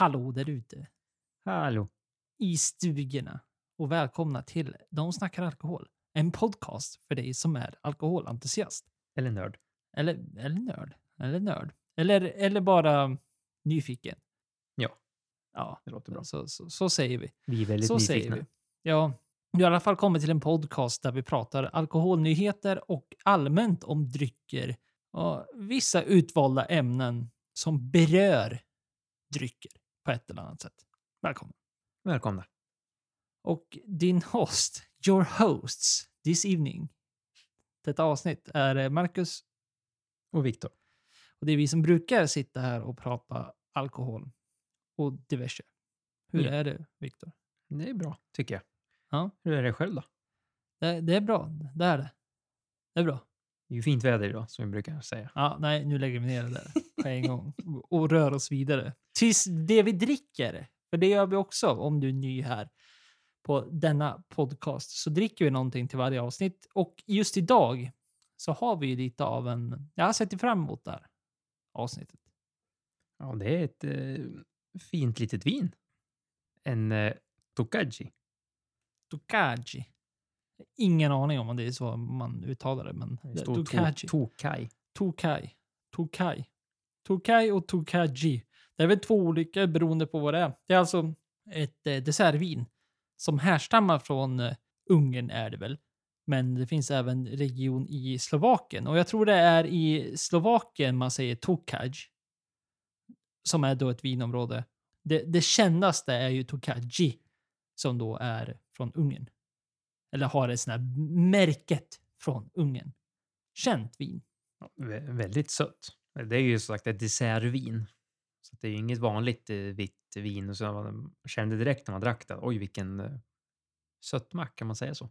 Hallå där ute Hallå. i stugorna och välkomna till De snackar alkohol. En podcast för dig som är alkoholentusiast. Eller nörd. Eller, eller nörd. Eller nörd. Eller, eller bara nyfiken. Ja. Ja, Det låter bra. så, så, så säger vi. Vi är väldigt så nyfikna. säger vi. Ja, vi har i alla fall kommit till en podcast där vi pratar alkoholnyheter och allmänt om drycker och vissa utvalda ämnen som berör drycker på ett eller annat sätt. Välkommen. Välkomna. Och din host, your hosts this evening, detta avsnitt är eh, Marcus Och Viktor. och det är vi som brukar sitta här och prata alkohol och diverse. Hur Ja. är det, Viktor? Det är bra, tycker jag. Ja. Hur är det själv då? Det, det är bra, det är det. Det är bra. Det är ju fint väder idag, som vi brukar säga. Ja, nej, nu lägger vi ner det där på en gång och- rör oss vidare. Tills det vi dricker, för det gör vi också om du är ny här på denna podcast, så dricker vi någonting till varje avsnitt. Och just idag så har vi lite av en, jag har sett fram emot det här avsnittet. Ja, det är ett eh, fint litet vin. En eh, Tokaji. Tokaji. Ingen aning om det är så man uttalar det, men Det står Tokaji. to- Tokai. Tokai. Tokai. Tokai och Tokaji. Det är väl två olika beroende på vad det är. Det är alltså ett eh, dessertvin som härstammar från eh, Ungern är det väl. Men det finns även region i Slovakien. Och jag tror det är i Slovakien man säger Tokaj. Som är då ett vinområde. Det, det kändaste är ju Tokaji. Som då är från Ungern. Eller har det sån här märket från Ungern. Känt vin. Ja, vä- väldigt sött. Det är ju som sagt ett dessertvin. Så det är ju inget vanligt eh, vitt vin. Och så man kände direkt när man drack det, oj vilken eh, sötma, kan man säga så?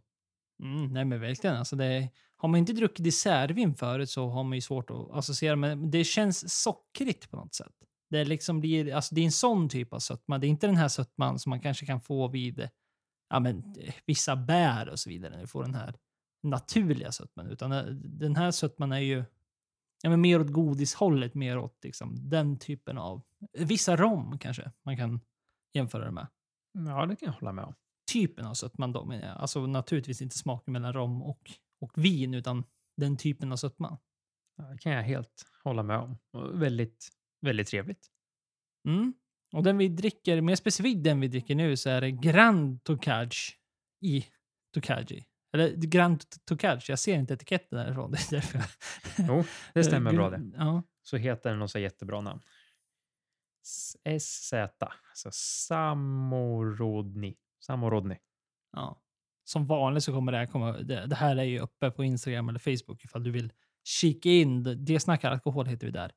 Mm, nej men verkligen. Alltså det, har man inte druckit dessertvin förut så har man ju svårt att associera men det känns sockrigt på något sätt. Det, liksom blir, alltså det är en sån typ av sötma. Det är inte den här sötman som man kanske kan få vid ja, men, eh, vissa bär och så vidare. När du får den här naturliga sötman. Utan eh, den här sötman är ju ja, men mer åt godishållet, mer åt liksom, den typen av... Vissa rom kanske man kan jämföra det med Ja, det kan jag hålla med om. typen av sötman då jag. Alltså naturligtvis inte smaken mellan rom och, och vin, utan den typen av sötma. Ja, Det kan jag helt hålla med om. Väldigt, väldigt trevligt. Mm. Och den vi dricker, mer specifikt den vi dricker nu, så är det Grand Tokaj i Tokaji. Eller Grand Tokaj, jag ser inte etiketten därifrån. Det är därför jag... Jo, det stämmer bra det. Ja. Så heter den och så jättebra namn. SZ, alltså Samorodni. Samorodni. ja. Som vanligt så kommer det här komma... Det, det här är ju uppe på Instagram eller Facebook ifall du vill kika in. Det snackar alkohol heter vi där.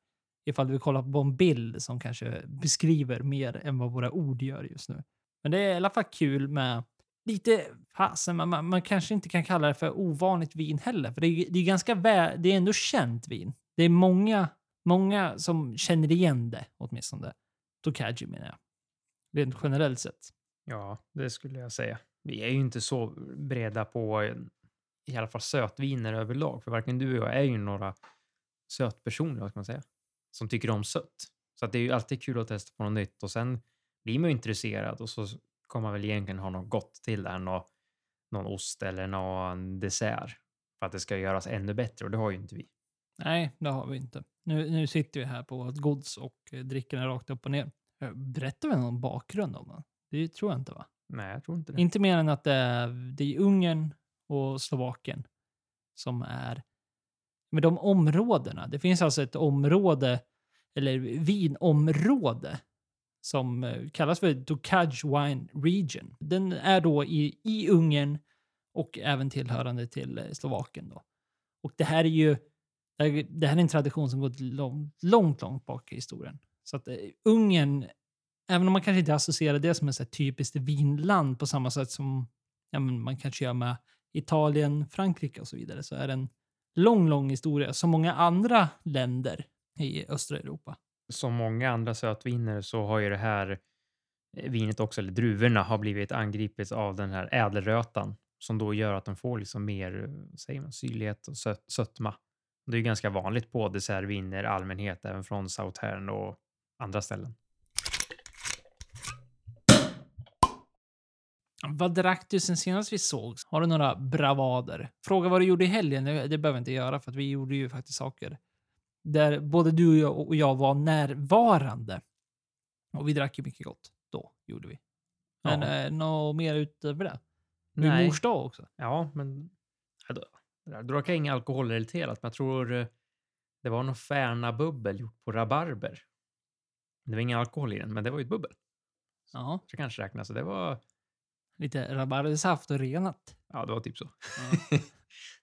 Ifall du vill kolla på en bild som kanske beskriver mer än vad våra ord gör just nu. Men det är i alla fall kul med lite, fasen, man, man, man kanske inte kan kalla det för ovanligt vin heller. För det är, det är ganska väl, det är ändå känt vin. Det är många, många som känner igen det åtminstone. Tokaji menar jag. Rent generellt sett. Ja, det skulle jag säga. Vi är ju inte så breda på i alla fall sötviner överlag. För varken du och jag är ju några sötpersoner, vad ska man säga, som tycker om sött. Så att det är ju alltid kul att testa på något nytt och sen blir man ju intresserad och så kommer man väl egentligen ha något gott till där, nå- någon ost eller någon dessert för att det ska göras ännu bättre och det har ju inte vi. Nej, det har vi inte. Nu, nu sitter vi här på vårt gods och eh, dricker den rakt upp och ner. Eh, Berättar vi någon bakgrund om den? Det tror jag inte va? Nej, jag tror inte det. Inte mer än att det är, det är Ungern och Slovakien som är men de områdena. Det finns alltså ett område, eller vinområde, som eh, kallas för Tokaj Wine Region. Den är då i, i Ungern och även tillhörande till eh, Slovakien. Då. Och det här är ju det här- är en tradition som gått långt, långt, långt bak i historien. Så att eh, Ungern, även om man kanske inte associerar det som ett typiskt vinland på samma sätt som ja, men man kanske gör med Italien, Frankrike och så vidare, så är det en lång, lång historia som många andra länder i östra Europa. som många andra sötviner så har ju det här eh, vinet också, eller druvorna, har blivit angripits av den här ädelrötan som då gör att de får liksom mer eh, säger man, syrlighet och sö sötma. Det är ju ganska vanligt på dessertviner i allmänhet, även från Sauternes och andra ställen. Vad drack du sen senast vi sågs? Har du några bravader? Fråga vad du gjorde i helgen. Det, behöver jag inte göra för att vi gjorde ju faktiskt saker där både du och jag, och jag var närvarande. Och vi drack ju mycket gott. Då gjorde vi. Men Ja. eh, något mer utöver det? Det är mors dag också. Ja, men ja, då, då drack jag inget alkoholrelaterat, men jag tror eh, det var någon Färna bubbel gjort på rabarber. Det var ingen alkohol i den, men det var ju ett bubbel. Ja, Så kanske räknas. Så det var, lite rabarbersaft och renat. ja, det var typ så. Ja.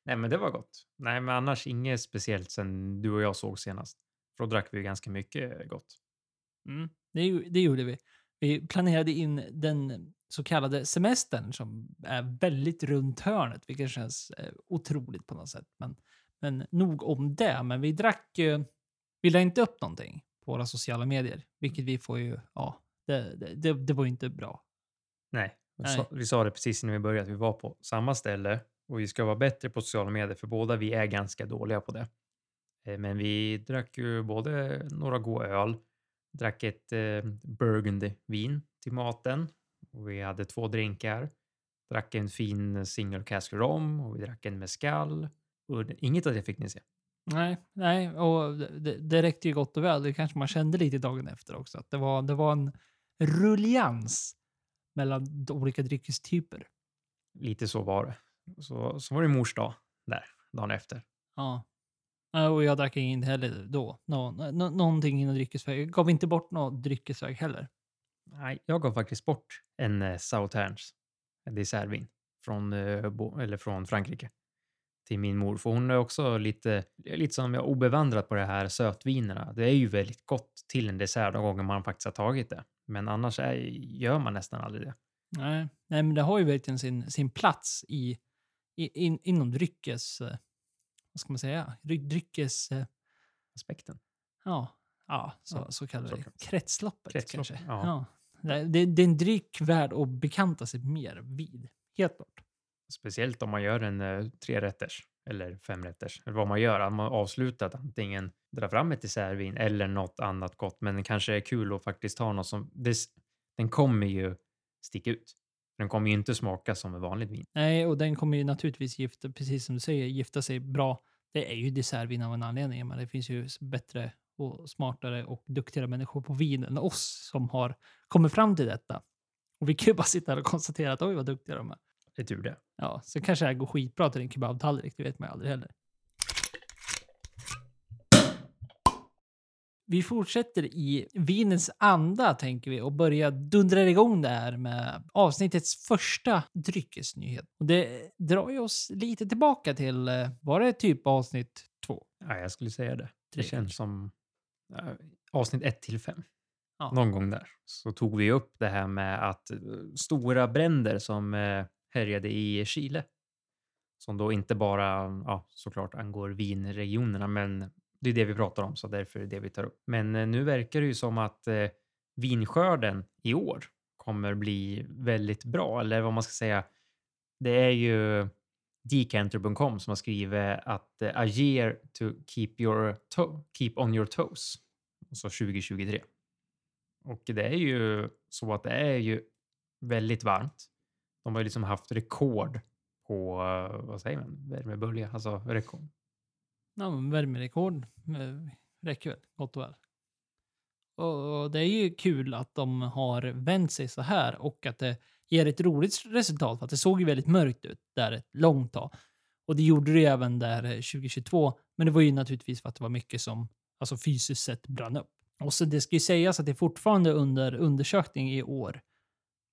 Nej, men det var gott. Nej, men annars inget speciellt sen du och jag såg senast. För då drack vi ju ganska mycket gott. Mm. Det, det gjorde vi. Vi planerade in den så kallade semestern som är väldigt runt hörnet, vilket känns eh, otroligt på något sätt. Men, men nog om det. Men vi drack ju... Vi la inte upp någonting på våra sociala medier, vilket vi får ju... Ja, det, det, det, det var ju inte bra. Nej, sa, vi sa det precis innan vi började att vi var på samma ställe och vi ska vara bättre på sociala medier för båda vi är ganska dåliga på det. Eh, Men vi drack ju både några goda öl, drack ett eh, burgundy-vin till maten och vi hade två drinkar, drack en fin single cask rom och vi drack en mezcal och inget av det fick ni se. Nej, nej, och det, det räckte ju gott och väl. Det kanske man kände lite dagen efter också. Att det var, det var en rullians mellan de olika dryckestyper. Lite så var det. Så, så var det mors dag där, dagen efter. Ja. Och jag drack inte heller då. Nå, nå, någonting inom dryckesväg. Jag gav inte bort något dryckesväg heller. Nej, jag gav faktiskt bort en eh, Sauternes, dessertvin från, eh, eller från Frankrike till min mor. För hon är också lite, lite som jag obevandrat på det här sötvinerna. Det är ju väldigt gott till en dessert de gånger man faktiskt har tagit det. Men annars är, gör man nästan aldrig det. Nej, nej men det har ju verkligen sin, sin plats i, i, in, inom dryckes... eh, Vad ska man säga? Dry- Dryckes... eh, Aspekten. Ja, ja så, Ja, så kallar så det. Kretsloppet, Kretslopp, kanske. ja. Det, det, det är en dryck värd att bekanta sig mer vid. Helt klart. Speciellt om man gör en eh, trerätters eller femrätters. Eller vad man gör. Att man avslutar antingen dra fram ett dessertvin eller något annat gott. Men det kanske är kul att faktiskt ha något som... Det, den kommer ju sticka ut. Den kommer ju inte smaka som ett vanligt vin. Nej, och den kommer ju naturligtvis gifta, precis som du säger, gifta sig bra. Det är ju dessertvin av en anledning, men det finns ju bättre och smartare och duktigare människor på vin än oss som har kommit fram till detta. Och vi kan ju bara sitta här och konstatera att oj vad duktiga de är. Det är tur det. Ja, så kanske det här går skitbra till en kebabtallrik, det vet man ju aldrig heller. Vi fortsätter i vinens anda, tänker vi, och börjar dundra igång det här med avsnittets första dryckesnyhet. Och det drar ju oss lite tillbaka till, eh, var det typ avsnitt två? Ja, jag skulle säga det. Det känns som eh, avsnitt 1 till 5. Ja. Någon gång där så tog vi upp det här med att eh, stora bränder som härjade i Chile. Som då inte bara, ja, såklart angår vinregionerna, men det är det vi pratar om, så därför är det det vi tar upp. Men eh, nu verkar det ju som att eh, vinskörden i år kommer bli väldigt bra, eller vad man ska säga. Det är ju Decanter.com som har skrivit att eh, a year to keep, your to- keep on your toes, alltså 2023. Och det är ju så att det är ju väldigt varmt. De har ju liksom haft rekord på, eh, vad säger man, värmebölja, alltså rekord. Ja, men värmerekord eh, räcker väl gott och väl. Och det är ju kul att de har vänt sig så här och att det ger ett roligt resultat. För att det såg ju väldigt mörkt ut där ett långt tag. Och det gjorde det ju även där eh, 2022. Men det var ju naturligtvis för att det var mycket som alltså fysiskt sett brann upp. Och så det ska ju sägas att det är fortfarande under undersökning i år.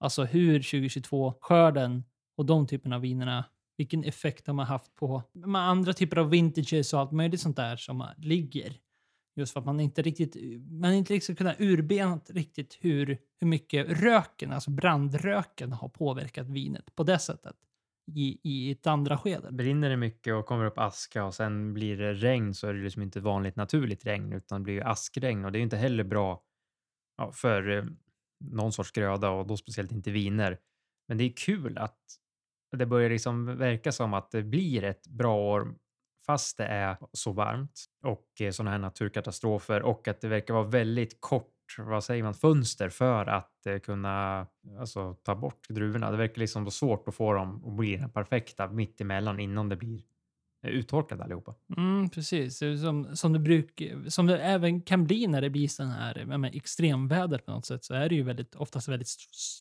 Alltså hur 2022-skörden och de typerna av vinerna, vilken effekt de har haft på med andra typer av vintages och allt möjligt sånt där som ligger. Just för att man inte riktigt, man inte riktigt kunnat urbenat riktigt hur, hur mycket röken, alltså brandröken har påverkat vinet på det sättet i, i ett andra skede. Brinner det mycket och kommer upp aska och sen blir det regn så är det liksom inte vanligt naturligt regn utan det blir ju askregn och det är ju inte heller bra ja, för eh, någon sorts gröda och då speciellt inte viner. Men det är kul att det börjar liksom verka som att det blir ett bra år fast det är så varmt och eh, sådana här naturkatastrofer och att det verkar vara väldigt kort vad säger man, fönster för att eh, kunna alltså, ta bort druvorna. Det verkar liksom vara svårt att få dem att bli den perfekta mittemellan innan det blir Eh, uttorkade allihopa. Mm, precis. Som, som, det bruk, som det även kan bli när det blir sån här menar, extremväder på något sätt så är det ju väldigt, oftast väldigt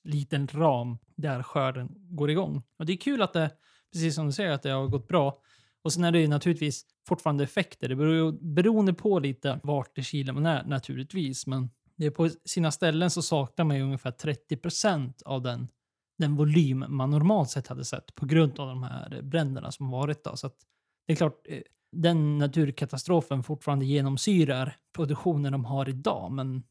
liten ram där skörden går igång. Och det är kul att det, precis som du säger, att det har gått bra. Och sen är det ju naturligtvis fortfarande effekter. Det beror ju beroende på lite vart i Chile man är naturligtvis. Men det är på sina ställen så saknar man ju ungefär 30 procent av den, den volym man normalt sett hade sett på grund av de här bränderna som varit. Då. Så att det är klart, eh, den naturkatastrofen fortfarande genomsyrar produktionen de har idag. Men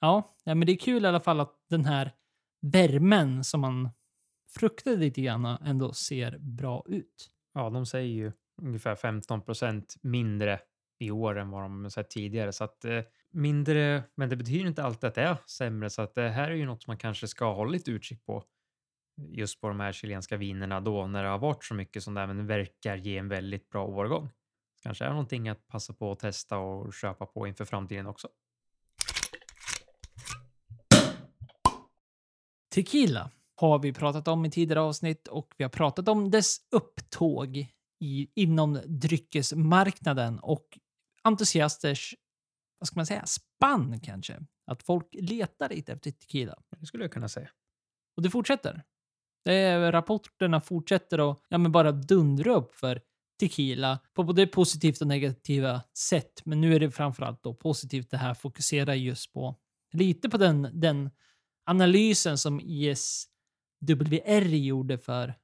ja, ja, men det är kul i alla fall att den här värmen som man fruktade lite grann ändå ser bra ut. Ja, de säger ju ungefär 15 procent mindre i år än vad de sett tidigare. Så att eh, mindre, men det betyder inte alltid att det är sämre. Så att det här är ju något man kanske ska ha lite utkik på. Just på de här chilenska vinerna då när det har varit så mycket som det men verkar ge en väldigt bra årgång. Kanske är någonting att passa på att testa och köpa på inför framtiden också. Tequila har vi pratat om i tidigare avsnitt och vi har pratat om dess upptåg i, inom dryckesmarknaden och entusiasters, vad ska man säga, spann kanske. Att folk letar lite efter tequila. Det skulle jag kunna säga. Och det fortsätter. Det är, rapporterna fortsätter att ja, men bara dundra upp för tequila på både positivt och negativa sätt. Men nu är det framförallt då positivt. Det här fokuserar just på lite på den, den analysen som ISWR gjorde för,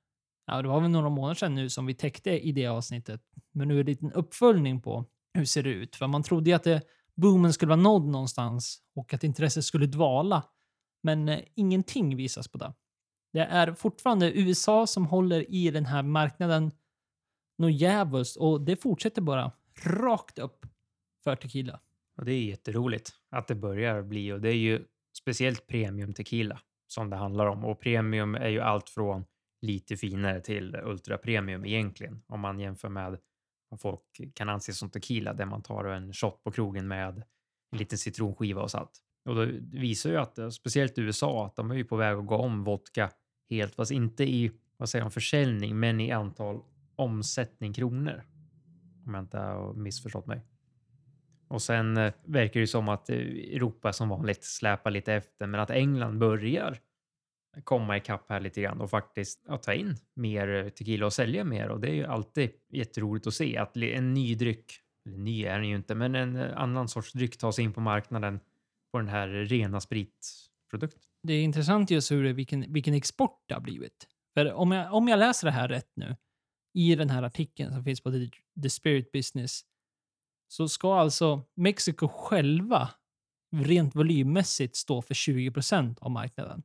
ja det var väl några månader sedan nu som vi täckte i det avsnittet. Men nu är det en liten uppföljning på hur det ser det ut. För man trodde ju att det, boomen skulle vara nådd någonstans och att intresset skulle dvala. Men eh, ingenting visas på det. Det är fortfarande USA som håller i den här marknaden något djävulskt och det fortsätter bara rakt upp för tequila. Och det är jätteroligt att det börjar bli och det är ju speciellt premium tequila som det handlar om och premium är ju allt från lite finare till ultra premium egentligen om man jämför med vad folk kan anse som tequila där man tar en shot på krogen med en liten citronskiva och salt. Och då visar ju att speciellt USA att de är ju på väg att gå om vodka helt, fast inte i vad säger man, försäljning, men i antal omsättning kronor. Om jag inte har missförstått mig. Och sen eh, verkar det som att eh, Europa som vanligt släpar lite efter, men att England börjar komma ikapp här lite grann och faktiskt ja, ta in mer eh, tequila och sälja mer. Och det är ju alltid jätteroligt att se att en ny dryck, eller ny är den ju inte, men en annan sorts dryck tas in på marknaden på den här rena produkt. Det är intressant just hur det, vilken, vilken export det har blivit. För om jag, om jag läser det här rätt nu, i den här artikeln som finns på The, The Spirit Business, så ska alltså Mexiko själva rent volymmässigt stå för 20% av marknaden.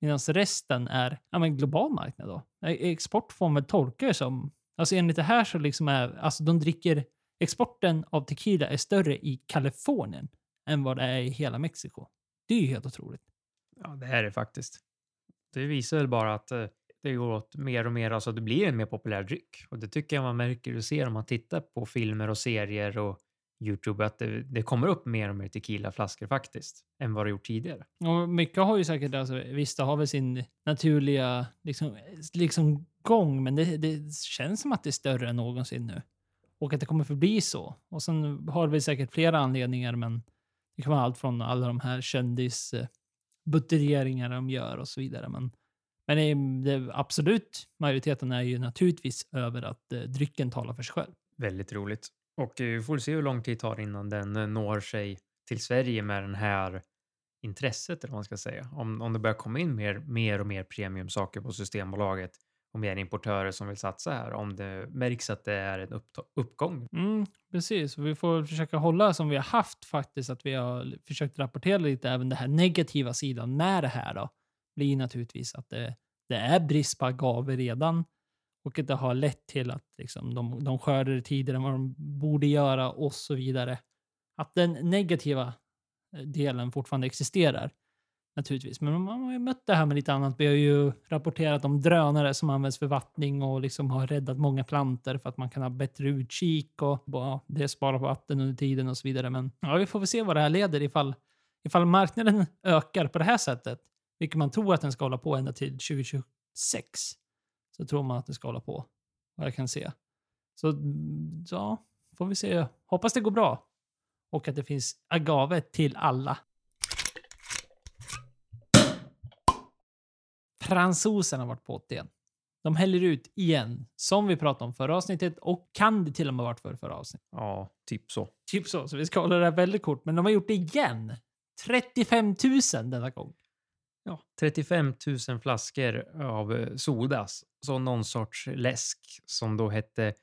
Medan resten är ja, men global marknad då. Export får man väl tolka det som. Alltså enligt det här så liksom är, alltså de dricker, exporten av tequila är större i Kalifornien än vad det är i hela Mexiko. Det är ju helt otroligt. Ja, det är det faktiskt. Det visar väl bara att eh, det går åt mer och mer, alltså det blir en mer populär dryck. Och det tycker jag man märker och ser om man tittar på filmer och serier och Youtube att det, det kommer upp mer och mer tequilaflaskor faktiskt än vad det gjort tidigare. Och mycket har ju säkert, alltså, visst det har väl sin naturliga liksom, liksom gång, men det, det känns som att det är större än någonsin nu. Och att det kommer förbli så. Och sen har vi säkert flera anledningar, men det kan vara allt från alla de här kändisbutteringar eh, de gör och så vidare. Men, men det, det, absolut, majoriteten är ju naturligtvis över att eh, drycken talar för sig själv. Väldigt roligt. Och eh, vi får se hur lång tid det tar innan den eh, når sig till Sverige med den här intresset, eller vad man ska säga. Om, om det börjar komma in mer, mer och mer premiumsaker på Systembolaget och mer importörer som vill satsa här, om det märks att det är en upp, uppgång. Mm, precis, vi får försöka hålla som vi har haft faktiskt, att vi har försökt rapportera lite även den här negativa sidan med det här då. Blir naturligtvis att det, det är brist på agave redan och att det har lett till att liksom, de, de skördar tidigare än vad de borde göra och så vidare. Att den negativa eh, delen fortfarande existerar naturligtvis. Men man har ju mött det här med lite annat. Vi har ju rapporterat om drönare som används för vattning och liksom har räddat många planter för att man kan ha bättre utkik och ja, det sparar på vatten under tiden och så vidare. Men ja, vi får väl se vad det här leder ifall, ifall marknaden ökar på det här sättet, vilket man tror att den ska hålla på ända till 2026, så tror man att den ska hålla på, vad jag kan se. Så mm, ja, får vi se. Hoppas det går bra. Och att det finns agave till alla. Fransosen har varit på det igen. De häller ut igen, som vi pratade om förra avsnittet och kan det till och med varit för förra avsnittet. Ja, typ så. Typ så, så vi ska hålla det här väldigt kort. Men de har gjort det igen. 35 000 denna gång. Ja, 35 000 flaskor av eh, sodas. Så någon sorts läsk som då hette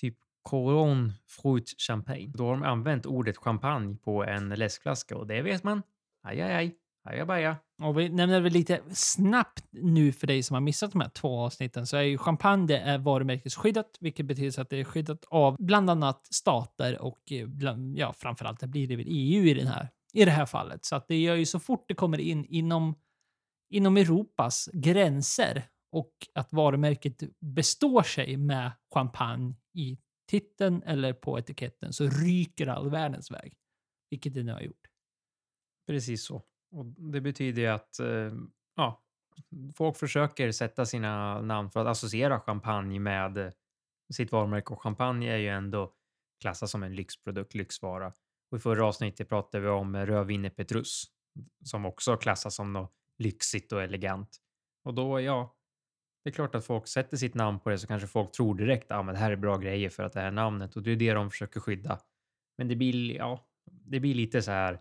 typ Coron Fruit Champagne. Då har de använt ordet champagne på en läskflaska och det vet man. Aj, aj, aj. Ajabaja. Och vi nämner väl lite snabbt nu för dig som har missat de här två avsnitten så är ju champagne det är varumärkesskyddat, vilket betyder att det är skyddat av bland annat stater och eh, bland, ja, framförallt det blir det väl EU i, den här, i det här fallet. Så att det gör ju så fort det kommer in inom, inom Europas gränser och att varumärket består sig med champagne i titeln eller på etiketten så ryker all världens väg. Vilket det nu har gjort. Precis så. Och det betyder ju att eh, ja, folk försöker sätta sina namn för att associera champagne med sitt varumärke och champagne är ju ändå klassas som en lyxprodukt, lyxvara. Och i förra avsnittet pratade vi om rödvin Petrus som också klassas som något lyxigt och elegant. Och då, ja, det är klart att folk sätter sitt namn på det så kanske folk tror direkt att ah, det här är bra grejer för att det här namnet och det är det de försöker skydda. Men det blir, ja, det blir lite så här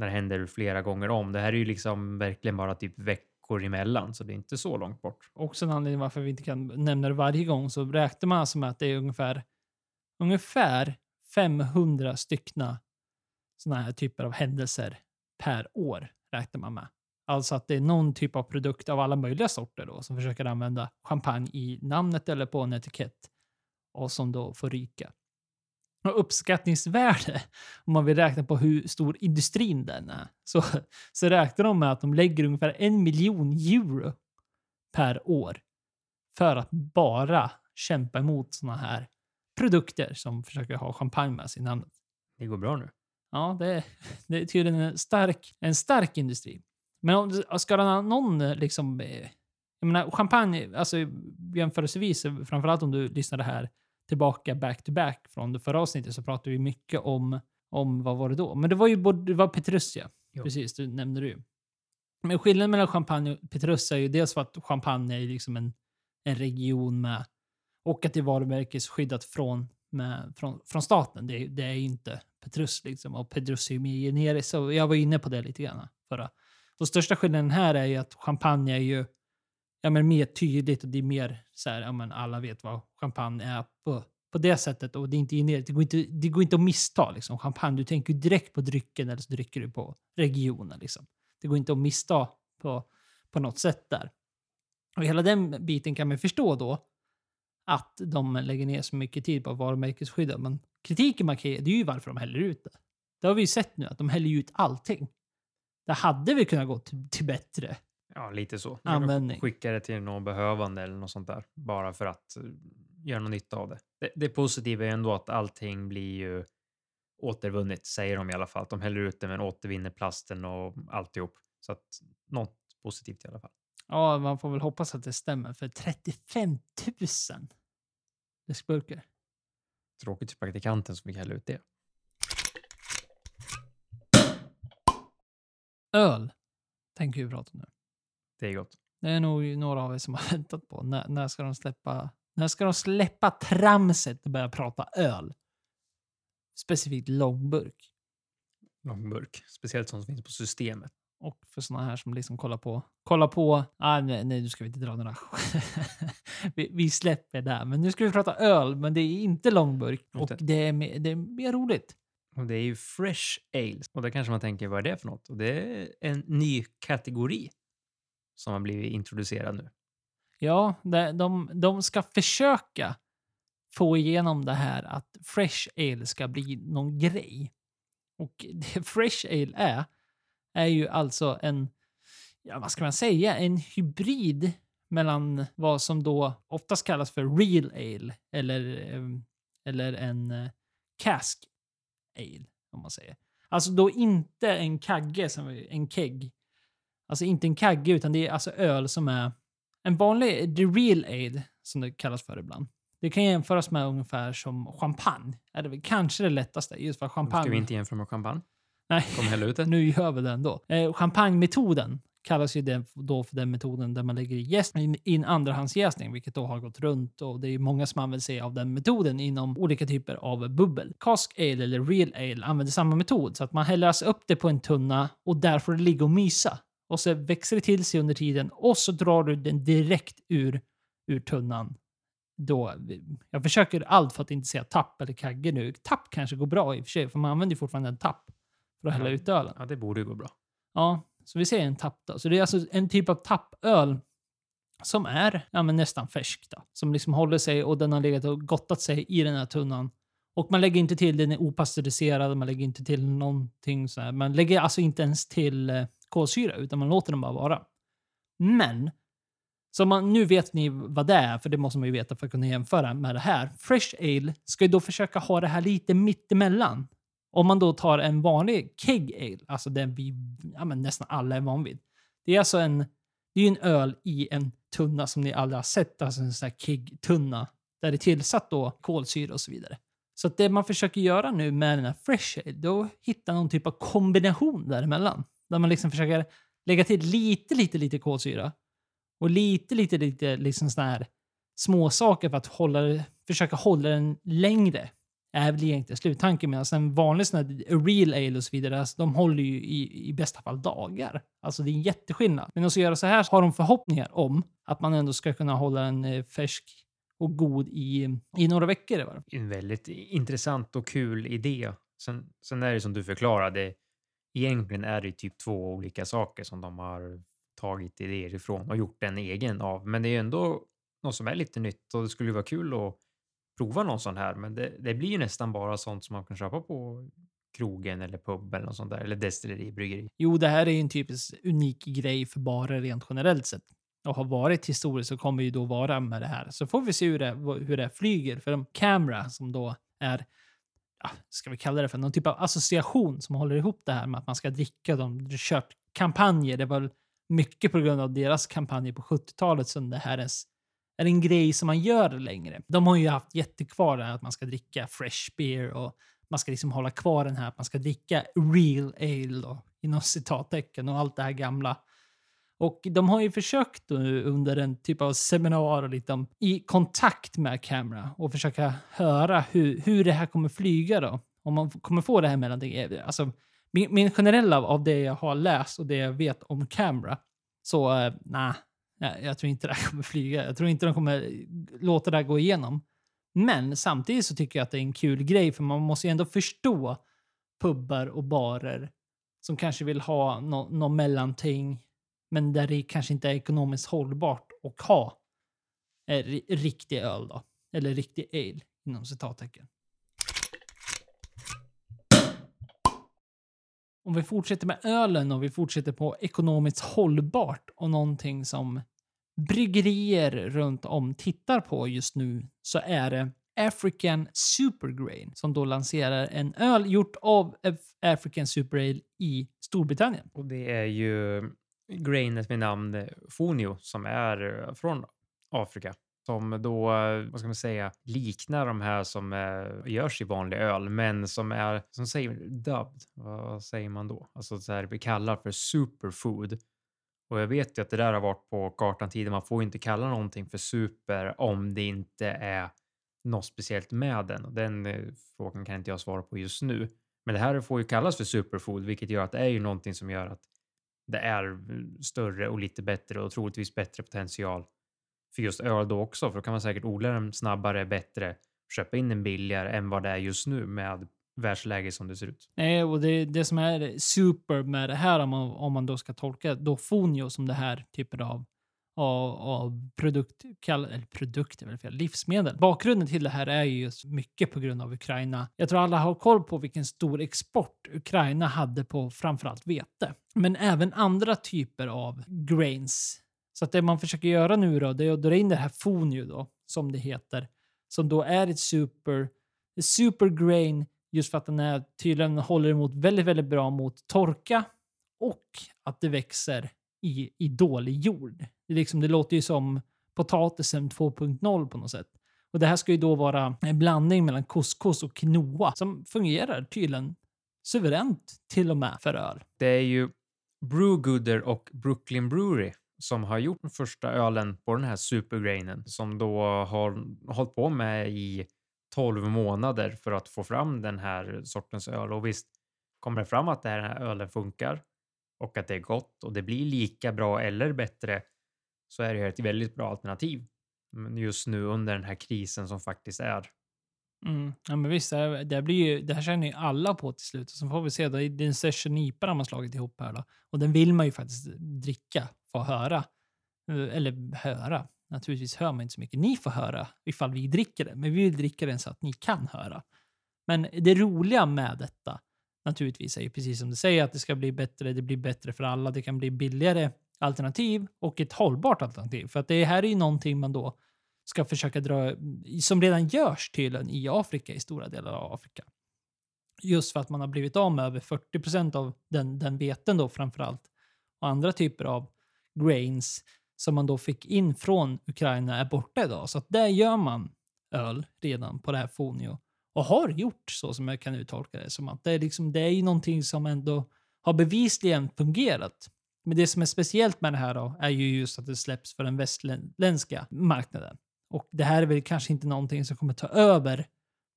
när det händer flera gånger om. Det här är ju liksom verkligen bara typ veckor emellan, så det är inte så långt bort. Också en anledning varför vi inte kan nämna det varje gång så räknar man alltså med att det är ungefär, ungefär 500 styckna sådana här typer av händelser per år räknar man med. Alltså att det är någon typ av produkt av alla möjliga sorter då som försöker använda champagne i namnet eller på en etikett och som då får ryka. Och uppskattningsvärde, om man vill räkna på hur stor industrin den är, så, så räknar de med att de lägger ungefär en miljon euro per år för att bara kämpa emot såna här produkter som försöker ha champagne med sig i namnet. Det går bra nu. Ja, det, det är tydligen en stark, en stark industri. Men om, ska den ha någon liksom... eh, Jag menar, champagne, alltså jämförelsevis, framförallt om du lyssnade här tillbaka back to back från det förra avsnittet så pratade vi mycket om, om vad var det då? Men det var ju både, det var Petrussia. Jo. Precis, det nämnde du ju. Men skillnaden mellan champagne och Petrussia är ju dels för att champagne är liksom en, en region med och att det är varumärkesskyddat från, med, från, från staten. Det, det är ju inte Petrus liksom. Och Petrus är ju mer generiskt. Så jag var inne på det lite grann förra. Och största skillnaden här är ju att champagne är ju ja, men mer tydligt och det är mer så här, ja, men alla vet vad champagne är på, på det sättet och det är inte generiskt. Det går inte, det går inte att missta liksom. Champagne, du tänker direkt på drycken eller så dricker du på regionen liksom. Det går inte att missta på, på något sätt där. Och hela den biten kan man förstå då att de lägger ner så mycket tid på varumärkesskyddet. Men kritiken man kan ge, det är ju varför de häller ut det. Det har vi ju sett nu, att de häller ut allting. Det hade vi kunnat gå till, till bättre. Ja, lite så. Användning. Skicka det till någon behövande eller något sånt där. Bara för att eh, göra någon nytta av det. det. Det positiva är ändå att allting blir ju återvunnet, säger de i alla fall. De häller ut det men återvinner plasten och alltihop. Så att något positivt i alla fall. Ja, man får väl hoppas att det stämmer. För 35 000 läskburkar. Tråkigt för praktikanten som fick hälla ut det. Öl tänker vi prata om nu. Det är gott. Det är nog några av er som har väntat på. När, när ska de släppa när ska de släppa tramset och börja prata öl? Specifikt långburk. Långburk. Speciellt sånt som finns på systemet. Och för såna här som liksom kollar på... Kollar på... Ah, nej, nej, nu ska vi inte dra några... vi, vi släpper där. Men nu ska vi prata öl, men det är inte långburk. Och det är, mer, det är mer roligt. Och det är ju Fresh Ale. Och då kanske man tänker, vad är det för något? Och det är en ny kategori som har blivit introducerad nu. Ja, de, de, de ska försöka få igenom det här att Fresh Ale ska bli någon grej. Och det Fresh Ale är, är ju alltså en, ja vad ska man säga, en hybrid mellan vad som då oftast kallas för Real Ale eller, eh, eller en eh, Cask Ale, om man säger. Alltså då inte en kagge, som en kegg. Alltså inte en kagge, utan det är alltså öl som är en vanlig, the real aid, som det kallas för ibland. Det kan jämföras med ungefär som champagne. Är det kanske det lättaste, just för champagne... Ska vi inte jämföra med champagne? Nej, Kom hälla ut det. nu gör vi det ändå. Eh, champagnemetoden kallas ju det då för den metoden där man lägger i jäst in, in andrahandsjäsning, vilket då har gått runt och det är många som använder sig av den metoden inom olika typer av bubbel. Cask ale eller real ale använder samma metod så att man häller alltså upp det på en tunna och där får det ligga och mysa. Och så växer det till sig under tiden och så drar du den direkt ur, ur tunnan. Då, jag försöker allt för att inte säga tapp eller kagge nu. Tapp kanske går bra i och för sig, för man använder ju fortfarande en tapp för att hälla ut ölen. Ja, det borde ju gå bra. Ja, så vi säger en tapp då. Så det är alltså en typ av tappöl som är ja, nästan färsk. Då. Som liksom håller sig och den har legat och gottat sig i den här tunnan. Och man lägger inte till, den är opastöriserad, man lägger inte till någonting så här. Man lägger alltså inte ens till eh, kolsyra, utan man låter dem bara vara. Men, så man, nu vet ni vad det är, för det måste man ju veta för att kunna jämföra med det här. Fresh Ale ska ju då försöka ha det här lite mittemellan. Om man då tar en vanlig keg ale, alltså den vi ja, men nästan alla är van vid. Det är alltså en, det är ju en öl i en tunna som ni aldrig har sett, alltså en sån här keg-tunna. Där det är tillsatt då kolsyra och så vidare. Så att det man försöker göra nu med den här fresh ale, då hitta någon typ av kombination däremellan. Där man liksom försöker lägga till lite, lite, lite kolsyra. Och lite, lite, lite liksom såna här små saker för att hålla, det- försöka hålla den längre är väl egentligen sluttanken. Medan en vanlig sån här real ale och så vidare, alltså, de håller ju i, i bästa fall dagar. Alltså det är en jätteskillnad. Men att göra så här så har de förhoppningar om att man ändå ska kunna hålla den eh, färsk och god i, i några veckor. Va? En väldigt intressant och kul idé. Sen, sen är det som du förklarade, egentligen är det typ två olika saker som de har tagit idéer ifrån och gjort en egen av. Men det är ju ändå något som är lite nytt och det skulle vara kul att prova någon sån här. Men det, det blir ju nästan bara sånt som man kan köpa på krogen eller pub eller något sånt där. Eller destilleri, bryggeri. Jo, det här är ju en typisk unik grej för barer rent generellt sett. Och har varit historiskt så kommer ju då vara med det här. Så får vi se hur det, hur det flyger. För de Camera som då är, ska vi kalla det för, någon typ av association som håller ihop det här med att man ska dricka. De har kört kampanjer. Det var mycket på grund av deras kampanjer på 70-talet som det här ens är en grej som man gör längre. De har ju haft jättekvar det här att man ska dricka fresh beer och man ska liksom hålla kvar den här att man ska dricka real ale då, inom citattecken och allt det här gamla. Och de har ju försökt nu under en typ av seminar och liksom, i kontakt med Camera och försöka höra hur, hur det här kommer flyga då. Om man kommer få det här mellanting. Eh, alltså, min, min generella av det jag har läst och det jag vet om Camera, så eh, nej, jag, jag tror inte det här kommer flyga. Jag tror inte de kommer låta det här gå igenom. Men samtidigt så tycker jag att det är en kul grej för man måste ju ändå förstå pubbar och barer som kanske vill ha något no mellanting men där det kanske inte är ekonomiskt hållbart att ha eh, riktig öl då. Eller riktig ale inom citattecken. Om vi fortsätter med ölen och vi fortsätter på ekonomiskt hållbart och någonting som bryggerier runt om tittar på just nu så är det African Supergrain som då lanserar en öl gjort av African Super Ale i Storbritannien. Och det är ju grainet med namn Fonio som är eh, från Afrika. Som då, eh, vad ska man säga, liknar de här som eh, görs i vanlig öl, men som är, som säger dubbed. Vad säger man då? Alltså så här, vi kallar för superfood. Och jag vet ju att det där har varit på kartan tidigare. Man får ju inte kalla någonting för super om det inte är något speciellt med den. Och den frågan kan inte jag svara på just nu. Men det här får ju kallas för superfood, vilket gör att det är ju någonting som gör att det är större och lite bättre och troligtvis bättre potential för just öl då också. För då kan man säkert odla den snabbare, bättre, köpa in den billigare än vad det är just nu med världsläget som det ser ut. Nej, och det, det som är super med det här, om man, om man då ska tolka Dofonio som det här typen av, av, av produkt, kall, eller produkt eller fel, livsmedel. Bakgrunden till det här är ju just mycket på grund av Ukraina. Jag tror alla har koll på vilken stor export Ukraina hade på framförallt vete. Men även andra typer av grains. Så att det man försöker göra nu då, det är att dra in det här Fonio då, som det heter, som då är ett super, ett super grain Just för att den är, tydligen håller emot väldigt, väldigt bra mot torka och att det växer i, i dålig jord. Det, liksom, det låter ju som potatisen 2.0 på något sätt. Och det här ska ju då vara en blandning mellan couscous och quinoa som fungerar tydligen suveränt till och med för öl. Det är ju Brewgooder och Brooklyn Brewery som har gjort den första ölen på den här supergrainen som då har hållit på med i 12 månader för att få fram den här sortens öl. Och visst kommer det fram att den här ölen funkar och att det är gott och det blir lika bra eller bättre så är det ett väldigt bra alternativ just nu under den här krisen som faktiskt är. Mm. Ja, men visst, det, det, blir ju, det här känner ju alla på till slut. Så får vi se. Då, det är en session IPA de har slagit ihop här. Då. Och den vill man ju faktiskt dricka, få höra. Eh, eller höra. Naturligtvis hör man inte så mycket. Ni får höra ifall vi dricker den, men vi vill dricka den så att ni kan höra. Men det roliga med detta naturligtvis är ju precis som du säger att det ska bli bättre. Det blir bättre för alla. Det kan bli billigare alternativ och ett hållbart alternativ. För att det här är ju någonting man då ska försöka dra, som redan görs tydligen i Afrika, i stora delar av Afrika. Just för att man har blivit av med över 40 procent av den, den veten då framförallt. Och andra typer av grains som man då fick in från Ukraina är borta idag. Så att där gör man öl redan på det här Fonio. Och har gjort så som jag kan uttolka det. Som att det är, liksom, det är ju någonting som ändå har bevisligen fungerat. Men det som är speciellt med det här då är ju just att det släpps för den västländska marknaden. Och det här är väl kanske inte någonting som kommer ta över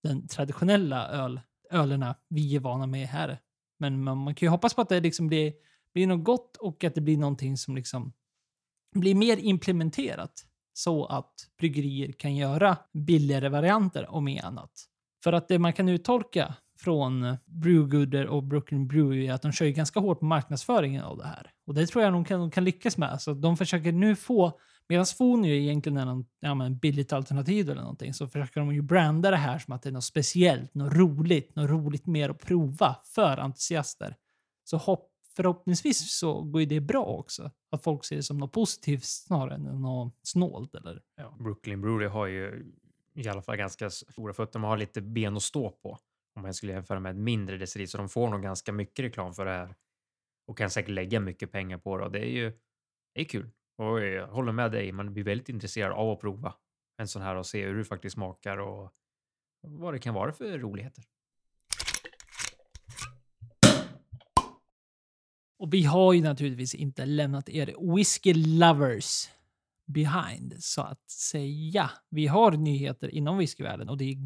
den traditionella öl, ölerna vi är vana med här. Men man, man kan ju hoppas på att det liksom blir, blir något gott och att det blir någonting som liksom blir mer implementerat så att bryggerier kan göra billigare varianter om inget annat. För att det man kan uttolka från Brewgooder och Brooklyn Brewery är att de kör ju ganska hårt på marknadsföringen av det här. Och det tror jag de kan, de kan lyckas med. Så de försöker nu få, medan Fonio egentligen är någon, ja, billigt alternativ eller någonting, så försöker de ju branda det här som att det är något speciellt, något roligt, något roligt mer att prova för entusiaster. Så hopp, förhoppningsvis så går ju det bra också. Att folk ser det som något positivt snarare än något snålt. Eller? Ja, Brooklyn Brewery har ju i alla fall ganska stora fötter. De har lite ben att stå på om man skulle jämföra med ett mindre destilleri, så de får nog ganska mycket reklam för det här och kan säkert lägga mycket pengar på det och det är ju det är kul. Och jag håller med dig, man blir väldigt intresserad av att prova en sån här och se hur det faktiskt smakar och vad det kan vara för roligheter. Och vi har ju naturligtvis inte lämnat er whisky lovers behind, så att säga. Vi har nyheter inom whiskyvärlden och det är,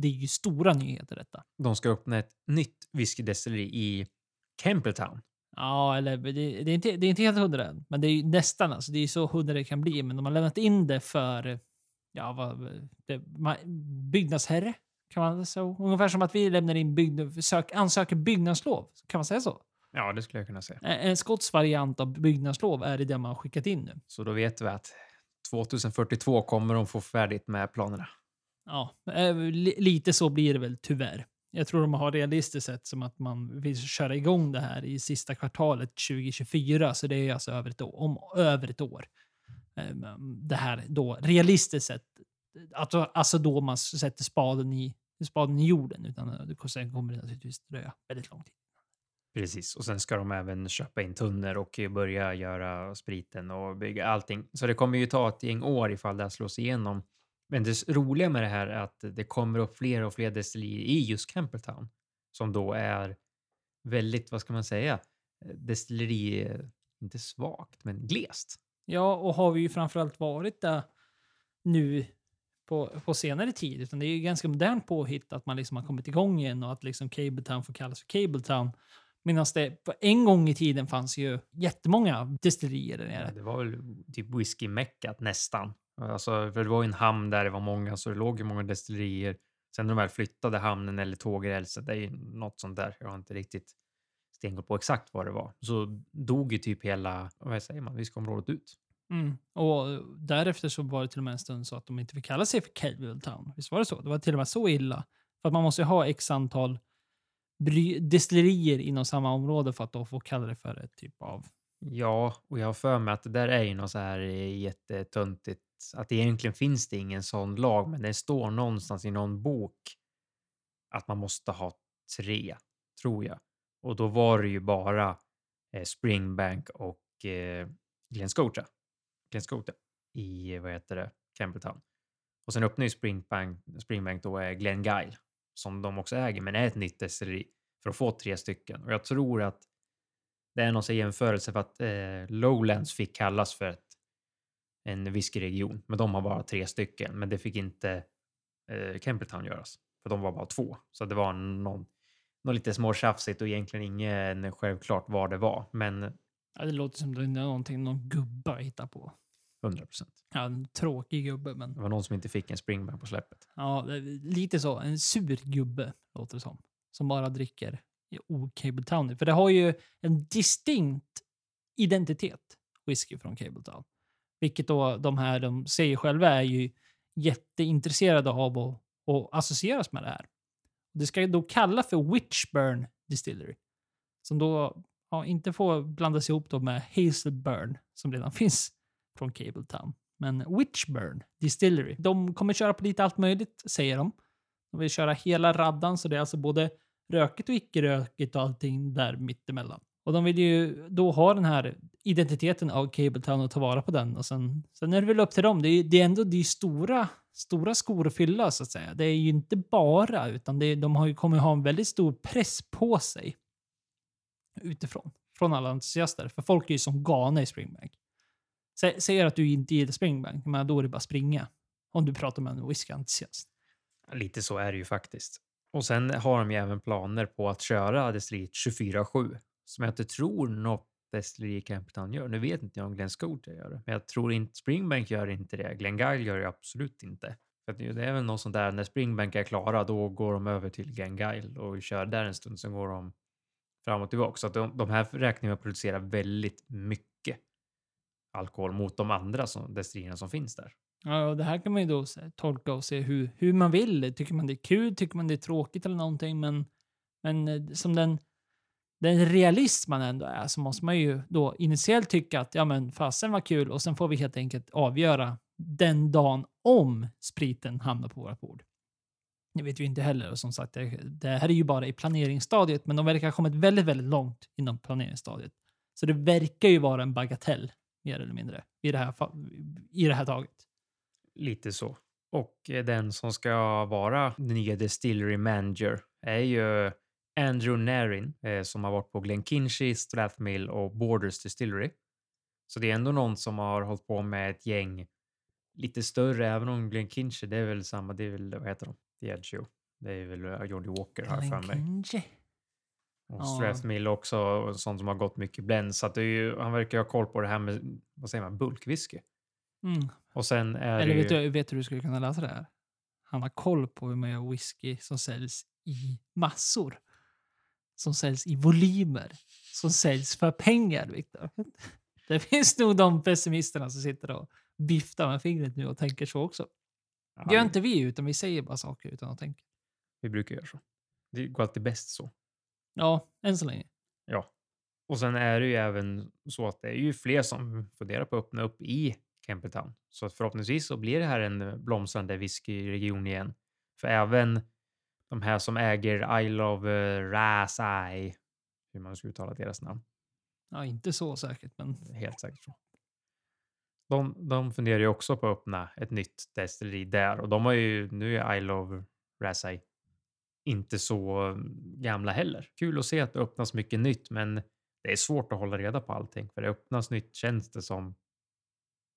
det är ju stora nyheter detta. De ska öppna ett nytt whiskydestilleri i Campbelltown. Ja, eller det, det, är inte, det är inte helt hundra än, men det är ju nästan. Alltså, det är så hundra det kan bli. Men de har lämnat in det för ja, vad, det, byggnadsherre. Kan man säga Ungefär som att vi lämnar in bygg, sök, ansöker byggnadslov. Kan man säga så? Ja, det skulle jag kunna säga. En skotsk variant av byggnadslov är det man har skickat in nu. Så då vet vi att 2042 kommer de få färdigt med planerna. Ja, eh, lite så blir det väl tyvärr. Jag tror de har realistiskt sett som att man vill köra igång det här i sista kvartalet 2024, så det är alltså över ett år, om över ett år. Ehm, det här då realistiskt sett, alltså, alltså då man sätter spaden i, spaden i jorden, utan sen kommer det naturligtvis dröja väldigt lång tid. Precis, och sen ska de även köpa in tunnor och börja göra spriten och bygga allting. Så det kommer ju ta ett gäng år ifall det här slås igenom. Men det roliga med det här är att det kommer upp fler och fler destillerier i just Campbelltown som då är väldigt, vad ska man säga, destilleri, inte svagt, men glest. Ja, och har vi ju framförallt varit där nu på, på senare tid, utan det är ju ganska modernt påhitt att man liksom har kommit igång igen och att liksom Cabletown får kallas för Cabletown. Medan det en gång i tiden fanns ju jättemånga destillerier där nere. Ja, det var väl typ whisky-meckat nästan. Alltså, för det var ju en hamn där det var många, så det låg ju många destillerier. Sen när de väl flyttade hamnen eller tågrälset, det är ju något sånt där. Jag har inte riktigt stenkoll på exakt vad det var. Så dog ju typ hela, vad säger man, whiskyområdet ut. Mm. Och därefter så var det till och med en stund så att de inte fick kalla sig för Caville Town. Visst var det så? Det var till och med så illa. För att man måste ju ha x antal destillerier inom samma område för att då få kalla det för ett typ av... Ja, och jag har för mig att det där är ju något så här eh, jättetöntigt. Att egentligen finns det ingen sån lag, men det står någonstans i någon bok att man måste ha tre, tror jag. Och då var det ju bara eh, Springbank och eh, Glen Scotia. Glen Scotia i, vad heter det, Campbelltown. Och sen öppnar ju Springbank, Springbank då är Glen Guile som de också äger, men är ett nytt destilleri för att få tre stycken. Och jag tror att det är någon sån jämförelse för att eh, Lowlands fick kallas för ett, en whiskyregion, men de har bara tre stycken. Men det fick inte eh, Campbelltown göras, för de var bara två. Så det var någon, någon lite småtjafsigt och egentligen ingen självklart vad det var, men Ja, det låter som det är någonting någon gubbe hittar på. 100 procent. Ja, en tråkig gubbe, men Det var någon som inte fick en springbank på släppet. ja, lite så. En sur gubbe låter det som. Som bara dricker i o-Cable Town. För det har ju en distinkt identitet, whisky från Cable Town. Vilket då de här, de säger själva, är ju jätteintresserade av att, att associeras med det här. Det ska då kalla för Witchburn Distillery. Som då ja, inte får blandas ihop då med Hazelburn som redan finns från Cable Town. Men Witchburn Distillery. De kommer köra på lite allt möjligt, säger de. De vill köra hela raddan, så det är alltså både rökigt och icke-rökigt och allting där mittemellan. Och de vill ju då ha den här identiteten av Cable Town och ta vara på den. Och sen, sen är det väl upp till dem. Det är, det är ändå de stora, stora skor att fylla så att säga. Det är ju inte bara, utan det är, de har ju, kommer ha en väldigt stor press på sig utifrån. Från alla entusiaster. För folk är ju som galna i Springbank. Sä, säger att du inte gillar Springbank, men då är det bara springa. Om du pratar med en whiskyentusiast. Lite så är det ju faktiskt. Och sen har de ju även planer på att köra destilleriet 24-7 som jag inte tror något destilleri i Campbelltown gör. Nu vet inte jag om Glenn Scotia gör det, men jag tror inte Springbank gör inte det. Glenn Guile gör det absolut inte. För att det är väl något sånt där, när Springbank är klara, då går de över till Glen Guile och kör där en stund, sen går de fram och tillbaka. Så att de, de här räknar med att producera väldigt mycket alkohol mot de andra som, destillerierna som finns där. Ja, och det här kan man ju då tolka och se hur, hur man vill. Tycker man det är kul? Tycker man det är tråkigt eller någonting? Men, men eh, som den, den realist man ändå är så måste man ju då initiellt tycka att ja men fasen var kul och sen får vi helt enkelt avgöra den dagen om spriten hamnar på våra bord. Det vet vi inte heller och som sagt det, det här är ju bara i planeringsstadiet men de verkar ha kommit väldigt, väldigt långt inom planeringsstadiet. Så det verkar ju vara en bagatell mer eller mindre i det här, i det här taget. Lite så. Och eh, den som ska vara den nya distillery manager är ju Andrew Narin eh, som har varit på Glenkinchie, Strathmill och Borders Distillery. Så det är ändå någon som har hållit på med ett gäng lite större, även om Glenkinchie, det är väl samma, det är väl, vad heter de? Diageo. Det är väl uh, Johnny Walker jag för mig. Och. Strathmill också, sånt som har gått mycket blend. Så det är ju, han verkar ha koll på det här med, vad säger man, bulkwhisky. Mm. Och sen är Eller vet ju, du, vet du hur du skulle kunna läsa det här? Han har koll på hur mycket whisky som säljs i massor. Som säljs i volymer. Som säljs för pengar, Viktor. Det finns nog de pessimisterna som sitter och viftar med fingret nu och tänker så också. Det gör inte vi, utan vi säger bara saker utan att tänka. vi brukar göra så. Det går alltid bäst så. Ja, än så länge. Ja. Och sen är det ju även så att det är ju fler som funderar på att öppna upp i Campbelltown. Så att förhoppningsvis så blir det här en blomstrande whiskyregion igen. För även de här som äger Isle of uh, Rasai, hur man ska uttala deras namn, Ja, inte så säkert, men helt säkert så. De, de funderar ju också på att öppna ett nytt destilleri där och de har ju, nu är Isle of Rasai inte så gamla heller. Kul att se att det öppnas mycket nytt, men det är svårt att hålla reda på allting för det öppnas nytt känns det som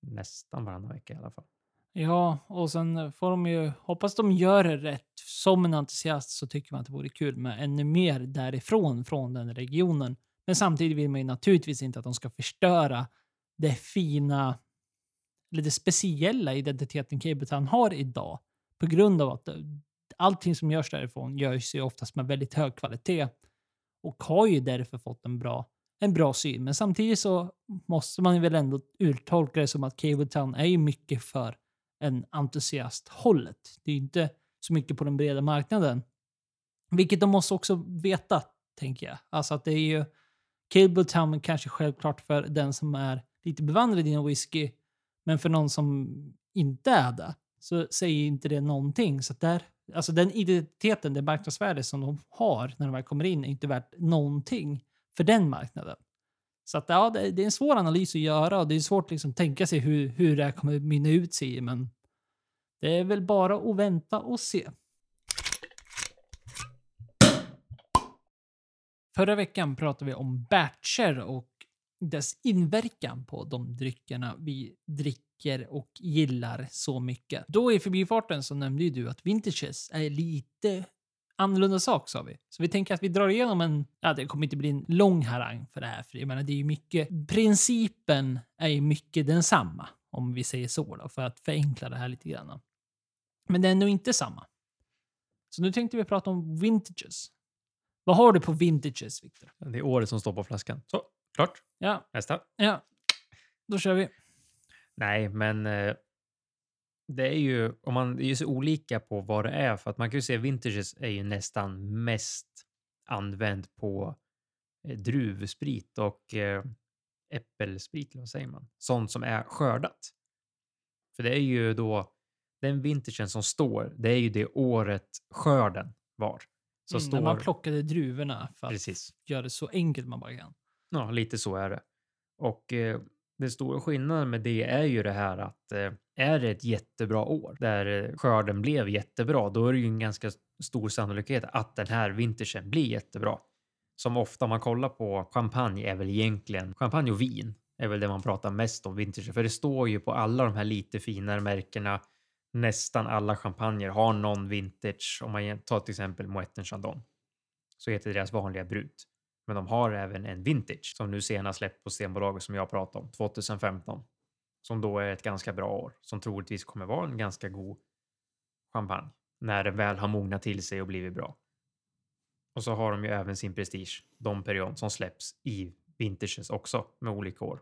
nästan varannan vecka i alla fall. Ja, och sen får de ju, hoppas de gör det rätt. Som en entusiast så tycker man att det vore kul med ännu mer därifrån, från den regionen. Men samtidigt vill man ju naturligtvis inte att de ska förstöra det fina, eller det speciella identiteten Cabletown har idag. På grund av att allting som görs därifrån görs ju oftast med väldigt hög kvalitet och har ju därför fått en bra, en bra syn. Men samtidigt så måste man ju väl ändå uttolka det som att Cable Town är ju mycket för en entusiasthållet. Det är ju inte så mycket på den breda marknaden. Vilket de måste också veta, tänker jag. Alltså att det är ju Cable Town kanske självklart för den som är lite bevandrad inom whisky. Men för någon som inte är det så säger inte det någonting. Så att där Alltså den identiteten, det marknadsvärde som de har när de väl kommer in är inte värt någonting för den marknaden. Så att, ja, det, är en svår analys att göra och det är svårt att liksom tänka sig hur, hur det här kommer mynna ut sig i, men det är väl bara att vänta och se. Förra veckan pratade vi om batcher och dess inverkan på de dryckerna vi dricker och gillar så mycket. Då i förbifarten så nämnde ju du att vintages är lite annorlunda sak sa vi. Så vi tänker att vi drar igenom en, ja det kommer inte bli en lång harang för det här, för jag menar det är ju mycket, principen är ju mycket densamma om vi säger så då, för att förenkla det här lite grann. Men det är ändå inte samma. Så nu tänkte vi prata om vintages. Vad har du på vintages, Viktor? Det är året som står på flaskan. Så, klart. Ja, Nästa. ja. Då kör vi. Nej, men eh, det är ju om man det är ju så olika på vad det är för att man kan ju se vintages är ju nästan mest använt på eh, druvsprit och eh, äppelsprit, vad säger man? Sånt som är skördat. För det är ju då den vintagen som står, det är ju det året skörden var. Så Mm, står, När man plockade druvorna för att precis. göra det så enkelt man bara kan. Ja, lite så är det. Och eh, den stora skillnaden med det är ju det här att eh, är det ett jättebra år där eh, skörden blev jättebra, då är det ju en ganska stor sannolikhet att den här vintagen blir jättebra. Som ofta man kollar på champagne är väl egentligen champagne och vin är väl det man pratar mest om vintage. För det står ju på alla de här lite finare märkena. Nästan alla champagner har någon vintage. Om man tar till exempel Moët Chandon så heter deras vanliga brut. Men de har även en vintage som nu senast släppt på Stenbolaget som jag pratade om 2015. Som då är ett ganska bra år som troligtvis kommer vara en ganska god champagne när den väl har mognat till sig och blivit bra. Och så har de ju även sin Prestige, Dom Perignon, som släpps i vintages också med olika år.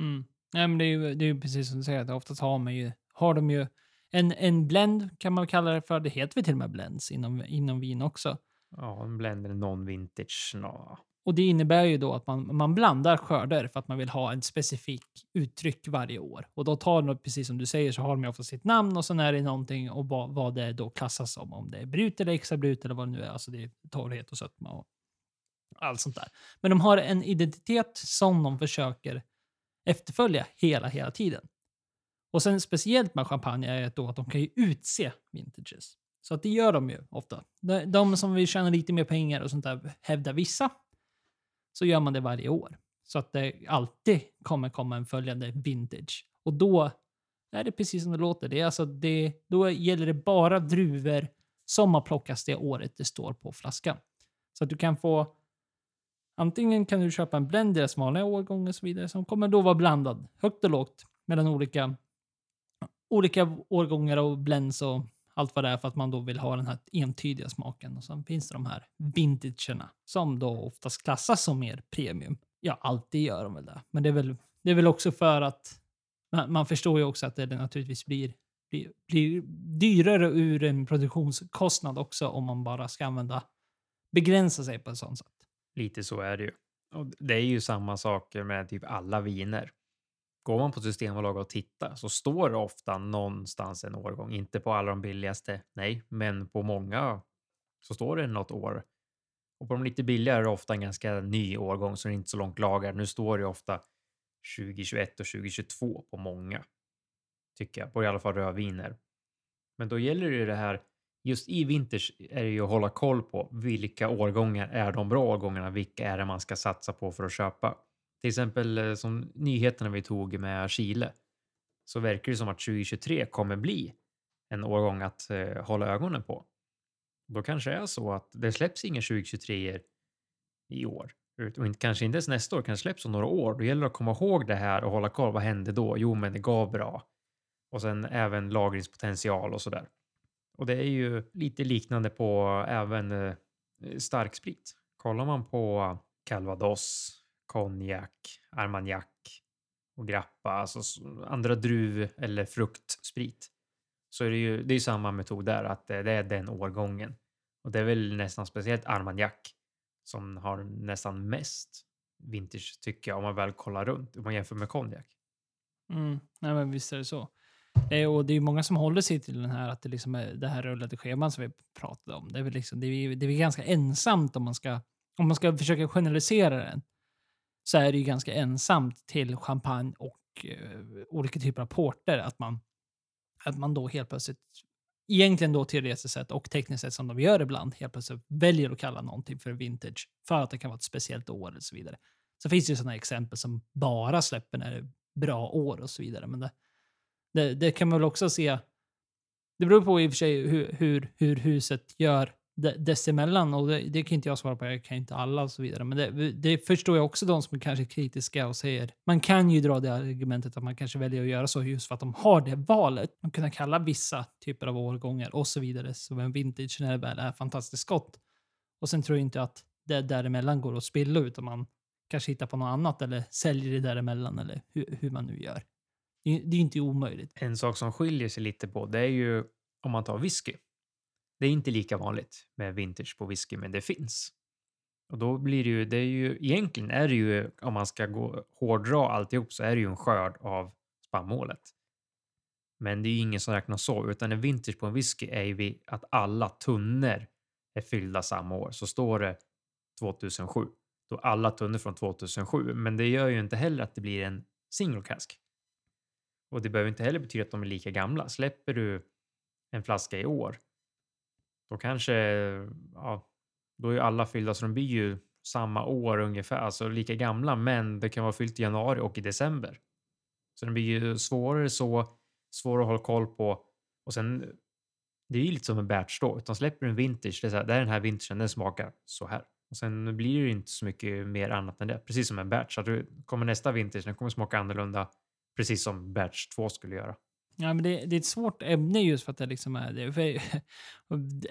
Mm. Nej, men det är ju det är ju precis som du säger, att oftast har, man ju, har de ju en, en blend kan man kalla det för. Det heter väl till och med blends inom, inom vin också. Ja, en blend eller non-vintage. Nå. Och det innebär ju då att man, man blandar skörder för att man vill ha ett specifikt uttryck varje år. Och då tar de, precis som du säger, så har de ofta sitt namn och sen är det någonting och vad, vad det då klassas som. Om det är brut eller extra brut eller vad det nu är. Alltså det är torrhet och sötma och allt sånt där. Men de har en identitet som de försöker efterfölja hela, hela tiden. Och sen speciellt med champagne är då att de kan ju utse vintages. Så att det gör de ju ofta. De, de som vill tjäna lite mer pengar och sånt där hävdar vissa. Så gör man det varje år. Så att det alltid kommer komma en följande vintage. Och då är det precis som det låter. Det är alltså det, då gäller det bara druvor som har plockats det året det står på flaskan. Så att du kan få Antingen kan du köpa en blend i deras alltså vanliga årgång och så vidare som kommer då vara blandad högt och lågt mellan olika, olika årgångar och blends och allt vad det är för att man då vill ha den här entydiga smaken. Och sen finns det de här vintagerna som då oftast klassas som mer premium. Ja, alltid gör de väl det. Men det är väl, det är väl också för att man, man förstår ju också att det naturligtvis blir, blir, blir dyrare ur en produktionskostnad också om man bara ska använda begränsa sig på ett sånt sätt. Lite så är det ju. Och det är ju samma saker med typ alla viner. Går man på Systembolaget och tittar så står det ofta någonstans en årgång. Inte på alla de billigaste, nej, men på många så står det något år. Och på de lite billigare är det ofta en ganska ny årgång så det är inte så långt lager. Nu står det ofta 2021 och 2022 på många. Tycker jag, på i alla fall rödviner. Men då gäller det ju det här just i vinters är det ju att hålla koll på vilka årgångar är de bra årgångarna, vilka är det man ska satsa på för att köpa. Till exempel eh, som nyheterna vi tog med Chile så verkar det som att 2023 kommer bli en årgång att eh, hålla ögonen på. Då kanske det är så att det släpps inga 2023 i år och inte, kanske inte ens nästa år, kanske släpps om några år. Då gäller det att komma ihåg det här och hålla koll. Vad hände då? Jo, men det gav bra. Och sen även lagringspotential och så där. Och det är ju lite liknande på eh, även eh, starksprit. Kollar man på calvados, konjak, armagnac och grappa, alltså andra druv eller fruktsprit, så är det ju det är ju samma metod där, att det är den årgången. Och det är väl nästan speciellt armagnac som har nästan mest vintage tycker jag om man väl kollar runt, om man jämför med konjak. Mm. Nej, men visst är det så. Eh, och det är ju många som håller sig till den här, att det, liksom är det här rullade scheman som vi pratade om. Det är väl liksom, det är, det är ganska ensamt om man, ska, om man ska försöka generalisera den. Så är det ju ganska ensamt till champagne och eh, olika typer av porter. Att man, att man då helt plötsligt, egentligen då teoretiskt sett och tekniskt sett som de gör ibland, helt plötsligt väljer att kalla någonting för vintage. För att det kan vara ett speciellt år och så vidare. Så finns det ju sådana exempel som bara släpper när det är bra år och så vidare. Men det, det, det kan man väl också se. Det beror på i och för sig hur, hur, hur huset gör dessemellan och det, det kan inte jag svara på, jag kan inte alla och så vidare. Men det, det förstår jag också de som kanske är kritiska och säger, man kan ju dra det argumentet att man kanske väljer att göra så just för att de har det valet. Man kunna kalla vissa typer av årgångar och så vidare som en vintage när det väl är fantastiskt gott. Och sen tror jag inte att det däremellan går att spilla utan man kanske hittar på något annat eller säljer det däremellan eller hur, hur man nu gör. Det det är ju inte omöjligt. En sak som skiljer sig lite på det är ju om man tar whisky. Det är inte lika vanligt med vintage på whisky, men det finns. Och då blir det ju, det är ju, egentligen är det ju, om man ska gå hårdra alltihop så är det ju en skörd av spannmålet. Men det är ju ingen som räknar så, utan en vintage på en whisky är ju att alla tunnor är fyllda samma år. Så står det 2007, då alla tunnor från 2007. Men det gör ju inte heller att det blir en single cask. Och det behöver inte heller betyda att de är lika gamla. Släpper du en flaska i år, då kanske, ja, då är ju alla fyllda så de blir ju samma år ungefär, alltså lika gamla, men det kan vara fyllt i januari och i december. Så det blir ju svårare så, svårare att hålla koll på. Och sen, det är ju lite som en batch då, utan släpper du en vintage, det är, så här, det är den här vintagen, den smakar så här. Och sen blir det ju inte så mycket mer annat än det, precis som en batch. Att du kommer nästa vintage, den kommer smaka annorlunda, precis som batch 2 skulle göra. Ja, men det, det är ett svårt ämne just för att det liksom är det. För,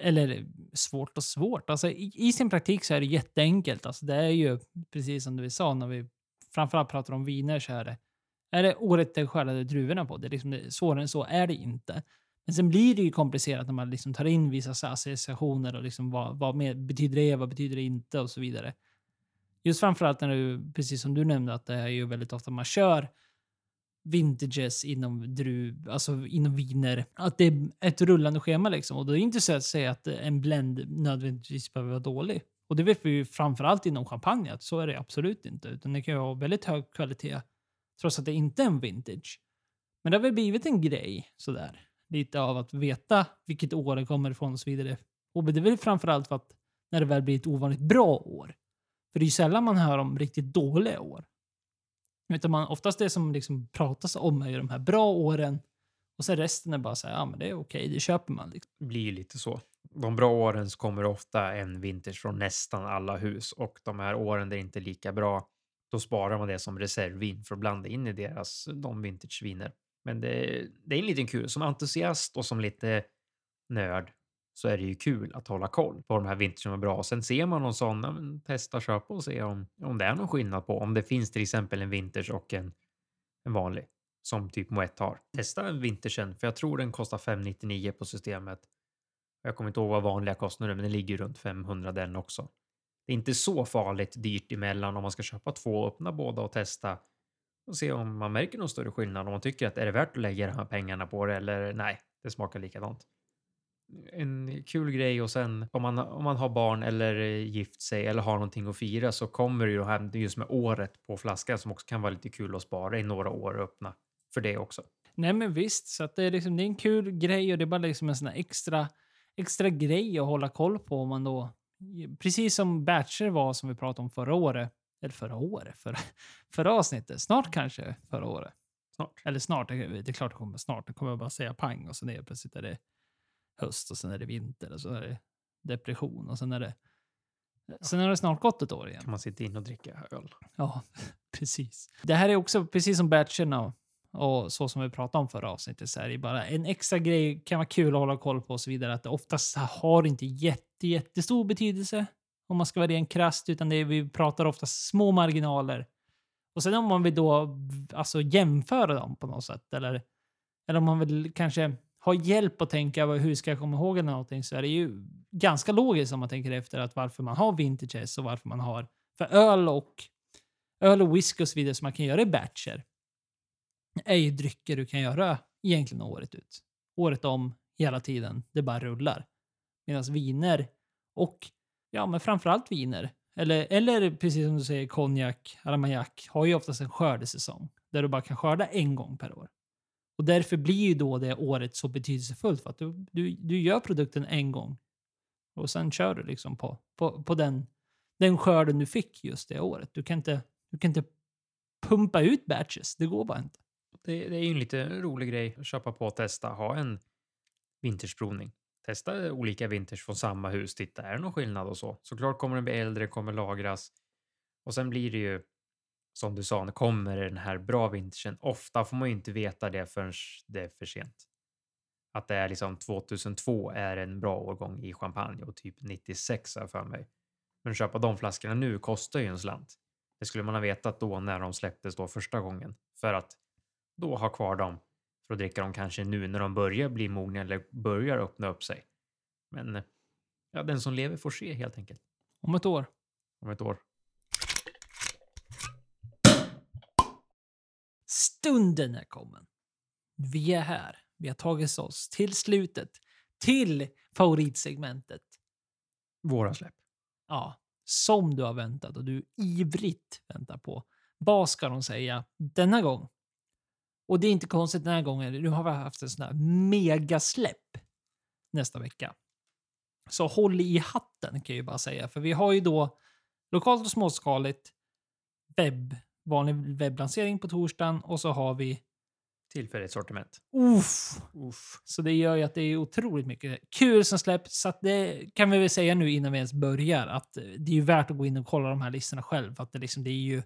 eller svårt och svårt. Alltså, i, I sin praktik så är det jätteenkelt. Alltså, det är ju precis som du sa när vi framförallt pratar om viner så är det, är det året det skördade druvorna på. Det är liksom det, svårare än så är det inte. Men sen blir det ju komplicerat när man liksom tar in vissa associationer och liksom vad, vad med, betyder det, vad betyder det inte och så vidare. Just framförallt när du, precis som du nämnde, att det är ju väldigt ofta man kör vintages inom druv, alltså inom viner. Att det är ett rullande schema liksom. Och då är det inte så att säga att en blend nödvändigtvis behöver vara dålig. Och det vet vi ju framförallt inom champagne att så är det absolut inte. Utan det kan ju ha väldigt hög kvalitet trots att det inte är en vintage. Men det har väl blivit en grej sådär. Lite av att veta vilket år det kommer ifrån och så vidare. Och det är väl framförallt för att när det väl blir ett ovanligt bra år. För det är ju sällan man hör om riktigt dåliga år. Utan man, oftast det som liksom pratas om är ju de här bra åren. Och sen resten är bara så här, ja men det är okej, det köper man. Liksom. Det blir ju lite så. De bra åren så kommer ofta en vintage från nästan alla hus och de här åren där det inte är lika bra, då sparar man det som reservvin för att blanda in i deras de vintageviner. Men det, det är en liten kul. Som entusiast och som lite nörd så är det ju kul att hålla koll på de här vintage som är bra. Och sen ser man någon sån, ja, men testa köpa och se om, om det är någon skillnad på om det finns till exempel en vintage och en, en vanlig som typ Moët har. Testa en vintagen för jag tror den kostar 599 på systemet. Jag kommer inte ihåg vad vanliga kostnader, men den ligger runt 500 den också. Det är inte så farligt dyrt emellan om man ska köpa två och öppna båda och testa och se om man märker någon större skillnad. Om man tycker att är det värt att lägga de här pengarna på det eller nej, det smakar likadant. En kul grej och sen om man, om man har barn eller gift sig eller har någonting att fira så kommer ju det här just med året på flaskan som också kan vara lite kul att spara i några år och öppna för det också. Nej men visst, så att det, är liksom, det är en kul grej och det är bara liksom en sån här extra, extra grej att hålla koll på om man då... Precis som Batcher var som vi pratade om förra året. Eller förra året? Förra, förra avsnittet. Snart kanske förra året. Snart. Eller snart, det är klart det kommer snart. Det kommer bara säga pang och är det plötsligt är det höst och sen är det vinter och så är det depression och sen är det... Sen har det snart gått ett år igen. Kan man sitta in och dricka öl. Ja, precis. Det här är också precis som batcherna och så som vi pratade om förra avsnittet så är det bara en extra grej kan vara kul att hålla koll på och så vidare. Att det oftast har inte jätte, jättestor betydelse om man ska vara rent krasst utan det är, vi pratar ofta små marginaler. Och sen om man vill då alltså jämföra dem på något sätt eller, eller om man vill kanske ha hjälp att tänka hur ska jag komma ihåg eller någonting så är det ju ganska logiskt om man tänker efter att varför man har vintages och varför man har för öl och öl och whisky och så vidare som man kan göra i batcher är ju drycker du kan göra egentligen året ut. Året om, hela tiden. Det bara rullar. Medan viner och, ja men framförallt viner, eller, eller precis som du säger konjak, armagnac, har ju oftast en skördesäsong. Där du bara kan skörda en gång per år. Och därför blir ju då det året så betydelsefullt för att du, du, du gör produkten en gång. Och sen kör du liksom på, på, på den, den skörden du fick just det året. Du kan inte, du kan inte pumpa ut batches. Det går bara inte. Det, det är ju en lite rolig grej att köpa på och testa. Ha en vintersprovning. Testa olika vinters från samma hus. Titta, är det någon skillnad och så? Såklart kommer den bli äldre, kommer lagras. Och sen blir det ju som du sa, kommer den här bra vintersen? Ofta får man ju inte veta det förrän det är för sent. Att det är liksom 2002 är en bra årgång i champagne och typ 96 har jag för mig. Men att köpa de flaskorna nu kostar ju en slant. Det skulle man ha vetat då när de släpptes då första gången. För att då ha kvar dem för att dricka dem kanske nu när de börjar bli mogna eller börjar öppna upp sig. Men ja, den som lever får se helt enkelt. Om ett år. Om ett år. Stunden är kommen. Vi är här. Vi har tagit oss till slutet. Till favoritsegmentet. Våra släpp. Ja, som du har väntat och du ivrigt väntar på. Vad ska de säga denna gång? Och det är inte konstigt den här gången. Nu har vi haft en sån här megasläpp nästa vecka. Så håll i hatten kan jag ju bara säga. För vi har ju då lokalt och småskaligt webb vanlig webblansering på torsdagen och så har vi tillfälligt sortiment. Uff. Uff. Så det gör ju att det är otroligt mycket kul som släpps. Så det kan vi väl säga nu innan vi ens börjar att det är ju värt att gå in och kolla de här listorna själv. För att det, liksom, det är ju...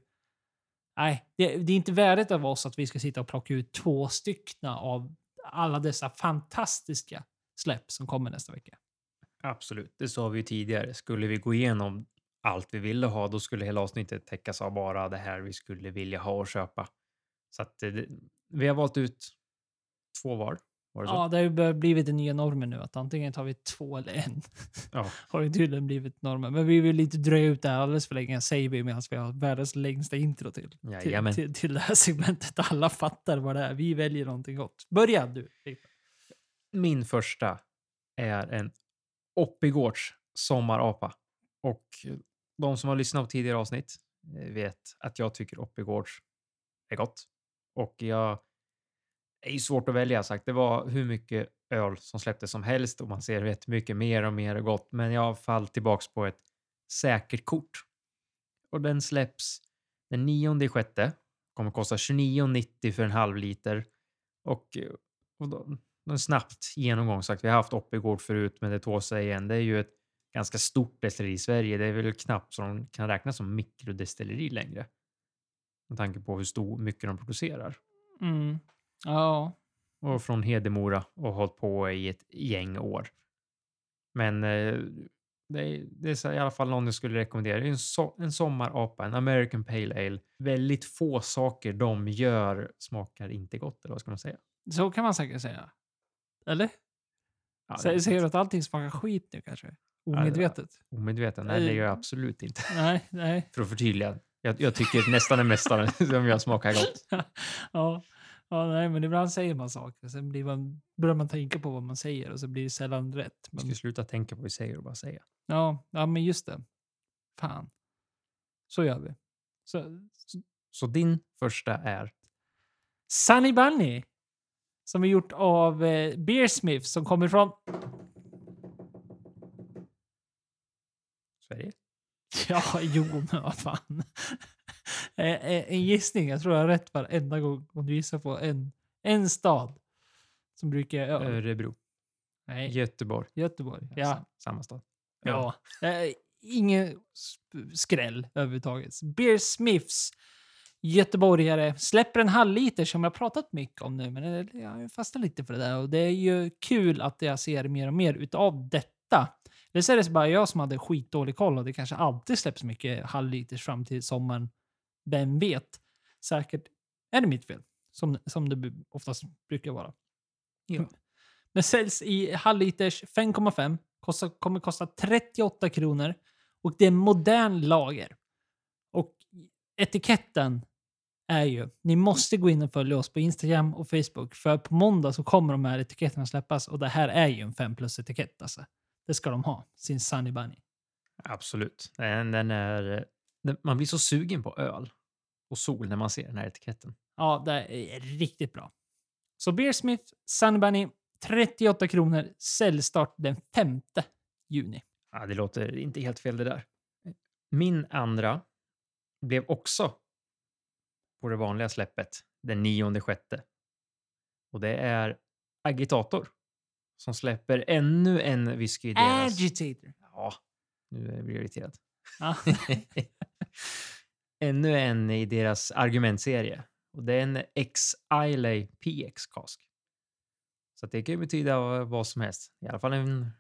Nej, det, det är inte värdigt av oss att vi ska sitta och plocka ut två styckna av alla dessa fantastiska släpp som kommer nästa vecka. Absolut, det sa vi ju tidigare. Skulle vi gå igenom allt vi ville ha, då skulle hela avsnittet täckas av bara det här vi skulle vilja ha och köpa. Så att det, vi har valt ut två var. det ja, det har blivit den nya normen nu att antingen tar vi två eller en. Ja. har det tydligen blivit normen. Men vi vill inte dröja ut det här alldeles för länge, säger vi medan vi har världens längsta intro till, till, till, till, det här segmentet. Alla fattar vad det är. Vi väljer någonting gott. Börja du. Min första är en Oppigårds sommarapa. Och de som har lyssnat på tidigare avsnitt eh, vet att jag tycker Oppigårds är gott. Och jag är ju svårt att välja sagt. Det var hur mycket öl som släpptes som helst och man ser rätt mycket mer och mer gott. Men jag fall tillbaks på ett säkert kort. Och den släpps den 9 sjätte. Kommer kosta 29,90 för en halv liter. Och, eh, och då, en snabbt genomgång sagt. Vi har haft Oppigård förut, men det tål sig igen. Det är ju ett ganska stort destilleri i Sverige. Det är väl knappt så de kan räknas som mikrodestilleri längre. Med tanke på hur stor, mycket de producerar. Mm. Ja. Och från Hedemora och hållit på i ett gäng år. Men eh, det, är, det är i alla fall någon jag skulle rekommendera. Det är en, so en sommarapa, en American Pale Ale. Väldigt få saker de gör smakar inte gott, eller vad ska man säga? Så kan man säkert säga. Eller? Ja, Säger du att allting smakar skit nu kanske? Omedvetet? Omedvetet? Nej, det gör jag absolut inte. Nej, nej. För att förtydliga. Jag, jag tycker nästan det mesta som jag smakar gott. ja. ja, nej, men ibland säger man saker. Sen blir man, börjar man tänka på vad man säger och så blir det sällan rätt. Men... Vi ska sluta tänka på vad vi säger och bara säga. Ja, ja men just det. Fan. Så gör vi. Så, så din första är? Sunny Bunny. Som är gjort av eh, Beersmith som kommer från Sverige? Ja, jo, men vad fan. en gissning. Jag tror jag har rätt varenda gång om du gissar på en, en stad. Som brukar... Ja. Örebro. Nej. Göteborg. Göteborg, ja. Samma stad. Ja. ja. Ingen skräll överhuvudtaget. Beer Smiths göteborgare släpper en halvliter som jag pratat mycket om nu, men jag fastnar lite för det där. Och det är ju kul att jag ser mer och mer utav detta. Eller så är det bara jag som hade skitdålig koll och det kanske alltid släpps mycket halvliters fram till sommaren. Vem vet? Säkert är det mitt fel, som, som det oftast brukar vara. Ja. Men säljs i halvliters 5,5. Kostar, kommer kosta 38 kronor. Och det är modern lager. Och etiketten är ju, ni måste gå in och följa oss på Instagram och Facebook. För på måndag så kommer de här etiketterna släppas och det här är ju en 5 plus etikett alltså. Det ska de ha, sin Sunny Bunny. Absolut. Den, den är, den, man blir så sugen på öl och sol när man ser den här etiketten. Ja, det är riktigt bra. Så Beersmith Sunny Bunny 38 kronor, säljstart den 5 juni. Ja, det låter inte helt fel det där. Min andra blev också på det vanliga släppet den nionde sjätte. Och det är Agitator som släpper ännu en whisky i deras... Agitator. Ja, nu blir jag irriterad. Ännu en i deras argumentserie. Och det är en X-Islay PX Cask. Så det kan ju betyda vad som helst. I alla fall en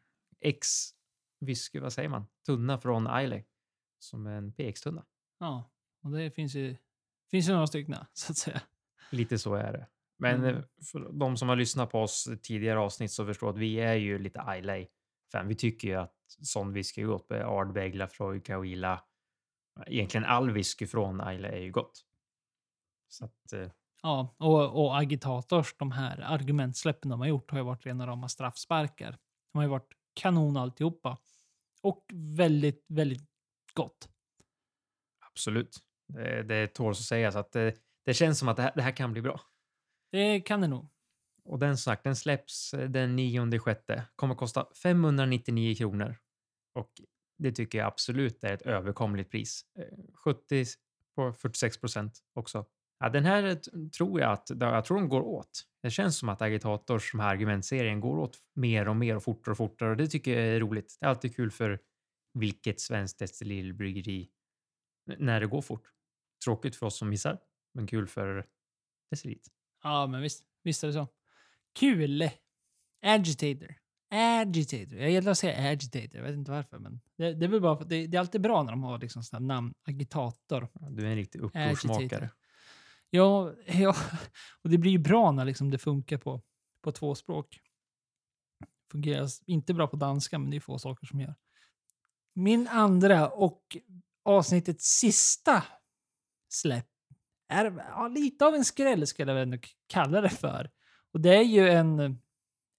X-whisky, vad säger man? Tunna från Islay. Som en PX-tunna. ja, och det finns ju, finns ju några stycken så att säga. Lite så är det. Men Mm. eh, för de som har lyssnat på oss tidigare avsnitt så förstår att vi är ju lite Islay-fan. Vi tycker ju att sån whisky är gott med Ardbeg, Lafroy, Cahuilla. Egentligen all whisky från Islay är ju gott. Så att, eh, Ja, och, och Agitators, de här argumentsläppen de har gjort har ju varit rena rama straffsparkar. De har ju varit kanon alltihopa. Och väldigt, väldigt gott. absolut. Det, det tål att sägas att det, det känns som att det här, det här kan bli bra. Det kan det nog. Och den sagt, den släpps eh, den 9 sjätte. Kommer kosta 599 kronor. Och det tycker jag absolut är ett överkomligt pris. Eh, 70 på 46 procent också. Ja, den här tror jag att jag tror de går åt. Det känns som att Agitators, som här argumentserien, går åt mer och mer och fortare och fortare och det tycker jag är roligt. Det är alltid kul för vilket svenskt destilleribryggeri när det går fort. Tråkigt för oss som missar, men kul för destilleriet. Ja, men visst, visst är det så. Kul! Agitator. Agitator. Jag gillar att säga agitator. Jag vet inte varför, men det, det är väl bara för det, det är alltid bra när de har liksom sådana namn. Agitator. Du är en riktig upprorsmakare. Ja, ja, och det blir ju bra när liksom det funkar på, på två språk. Fungerar inte bra på danska, men det är få saker som gör. Min andra och avsnittets sista släpp är ja, lite av en skräll skulle jag väl ändå kalla det för. Och det är ju en,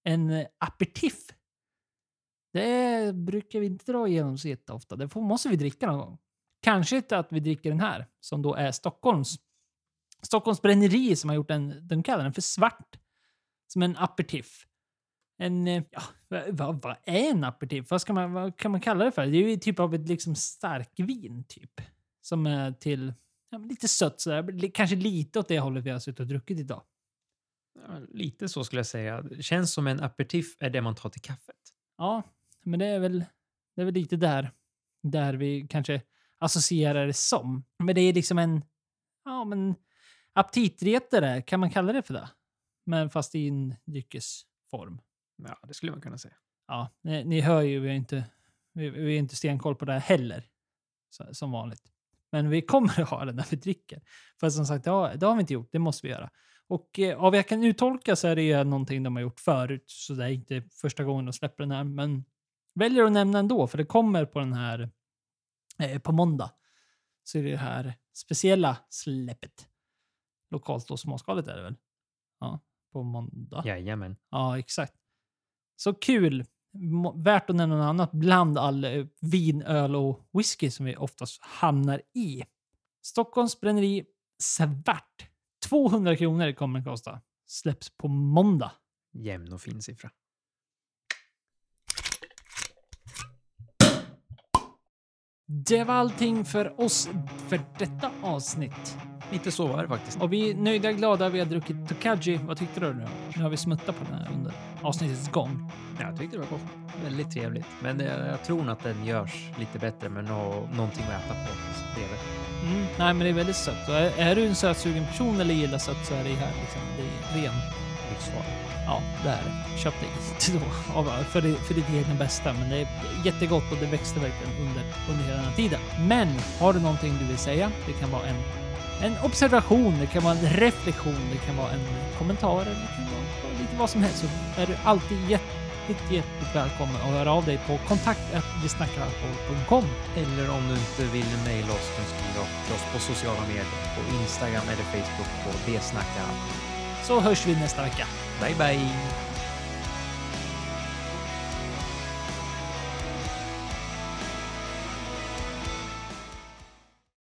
en aperitif. Det brukar vi inte dra igenom så jätteofta. Det får, måste vi dricka någon gång. Kanske inte att vi dricker den här, som då är Stockholms Stockholms bränneri som har gjort en, de kallar den för svart. Som en aperitif. En, ja, vad, vad, vad är en aperitif? Vad, ska man, vad kan man kalla det för? Det är ju typ av ett liksom starkvin typ. Som är till, ja, lite sött sådär. Kanske lite åt det hållet vi har suttit och druckit idag. Ja, lite så skulle jag säga. Det känns som en aperitif är det man tar till kaffet. Ja, men det är väl, det är väl lite där, där vi kanske associerar det som. Men det är liksom en, ja men aptitretare, kan man kalla det för det? Men fast i en dryckesform. Ja, det skulle man kunna säga. Ja, ni, ni hör ju, vi har inte, vi, vi inte stenkoll på det här heller. Så, som vanligt. Men vi kommer att ha det när vi dricker. För som sagt, det har, det har vi inte gjort. Det måste vi göra. Och eh, av jag kan uttolka så är det ju någonting de har gjort förut. Så det är inte första gången de släpper den här. Men väljer att nämna ändå, för det kommer på den här eh, på måndag. Så är det det här speciella släppet. Lokalt och småskaligt är det väl? Ja, på måndag. Jajamän. Ja, exakt. Så kul. Värt att nämna något annat bland all eh, vin, öl och whisky som vi oftast hamnar i. Stockholms bränneri Svart. 200 kronor kommer den kosta. Släpps på måndag. Jämn och fin siffra. Det var allting för oss för detta avsnitt. Lite så var det faktiskt. Och vi är nöjda, glada. Vi har druckit Tokaji. Vad tyckte du nu? Nu har vi smuttat på den här under avsnittets gång. Jag tyckte det var gott. Väldigt trevligt. Men jag, jag tror nog att den görs lite bättre med nå, någonting att äta på bredvid. Mm, nej, men det är väldigt sött. Är, är du en sötsugen person eller gillar sött så är det här liksom, det är ren. Livsfarligt. Ja, det är det. Köp det inte då för, det, för ditt egna bästa. Men det är jättegott och det växte verkligen under, under hela den här tiden. Men har du någonting du vill säga? Det kan vara en, en observation, det kan vara en reflektion, det kan vara en kommentar eller det kan vara lite vad som helst. Så är du alltid jätte, hjärtligt, hjärtligt välkommen att höra av dig på kontakt.visnackaralkohol.com. Eller om du inte vill mejla oss kan du skriva till oss på sociala medier, på Instagram eller Facebook på Det. Så hörs vi nästa vecka. Bye bye!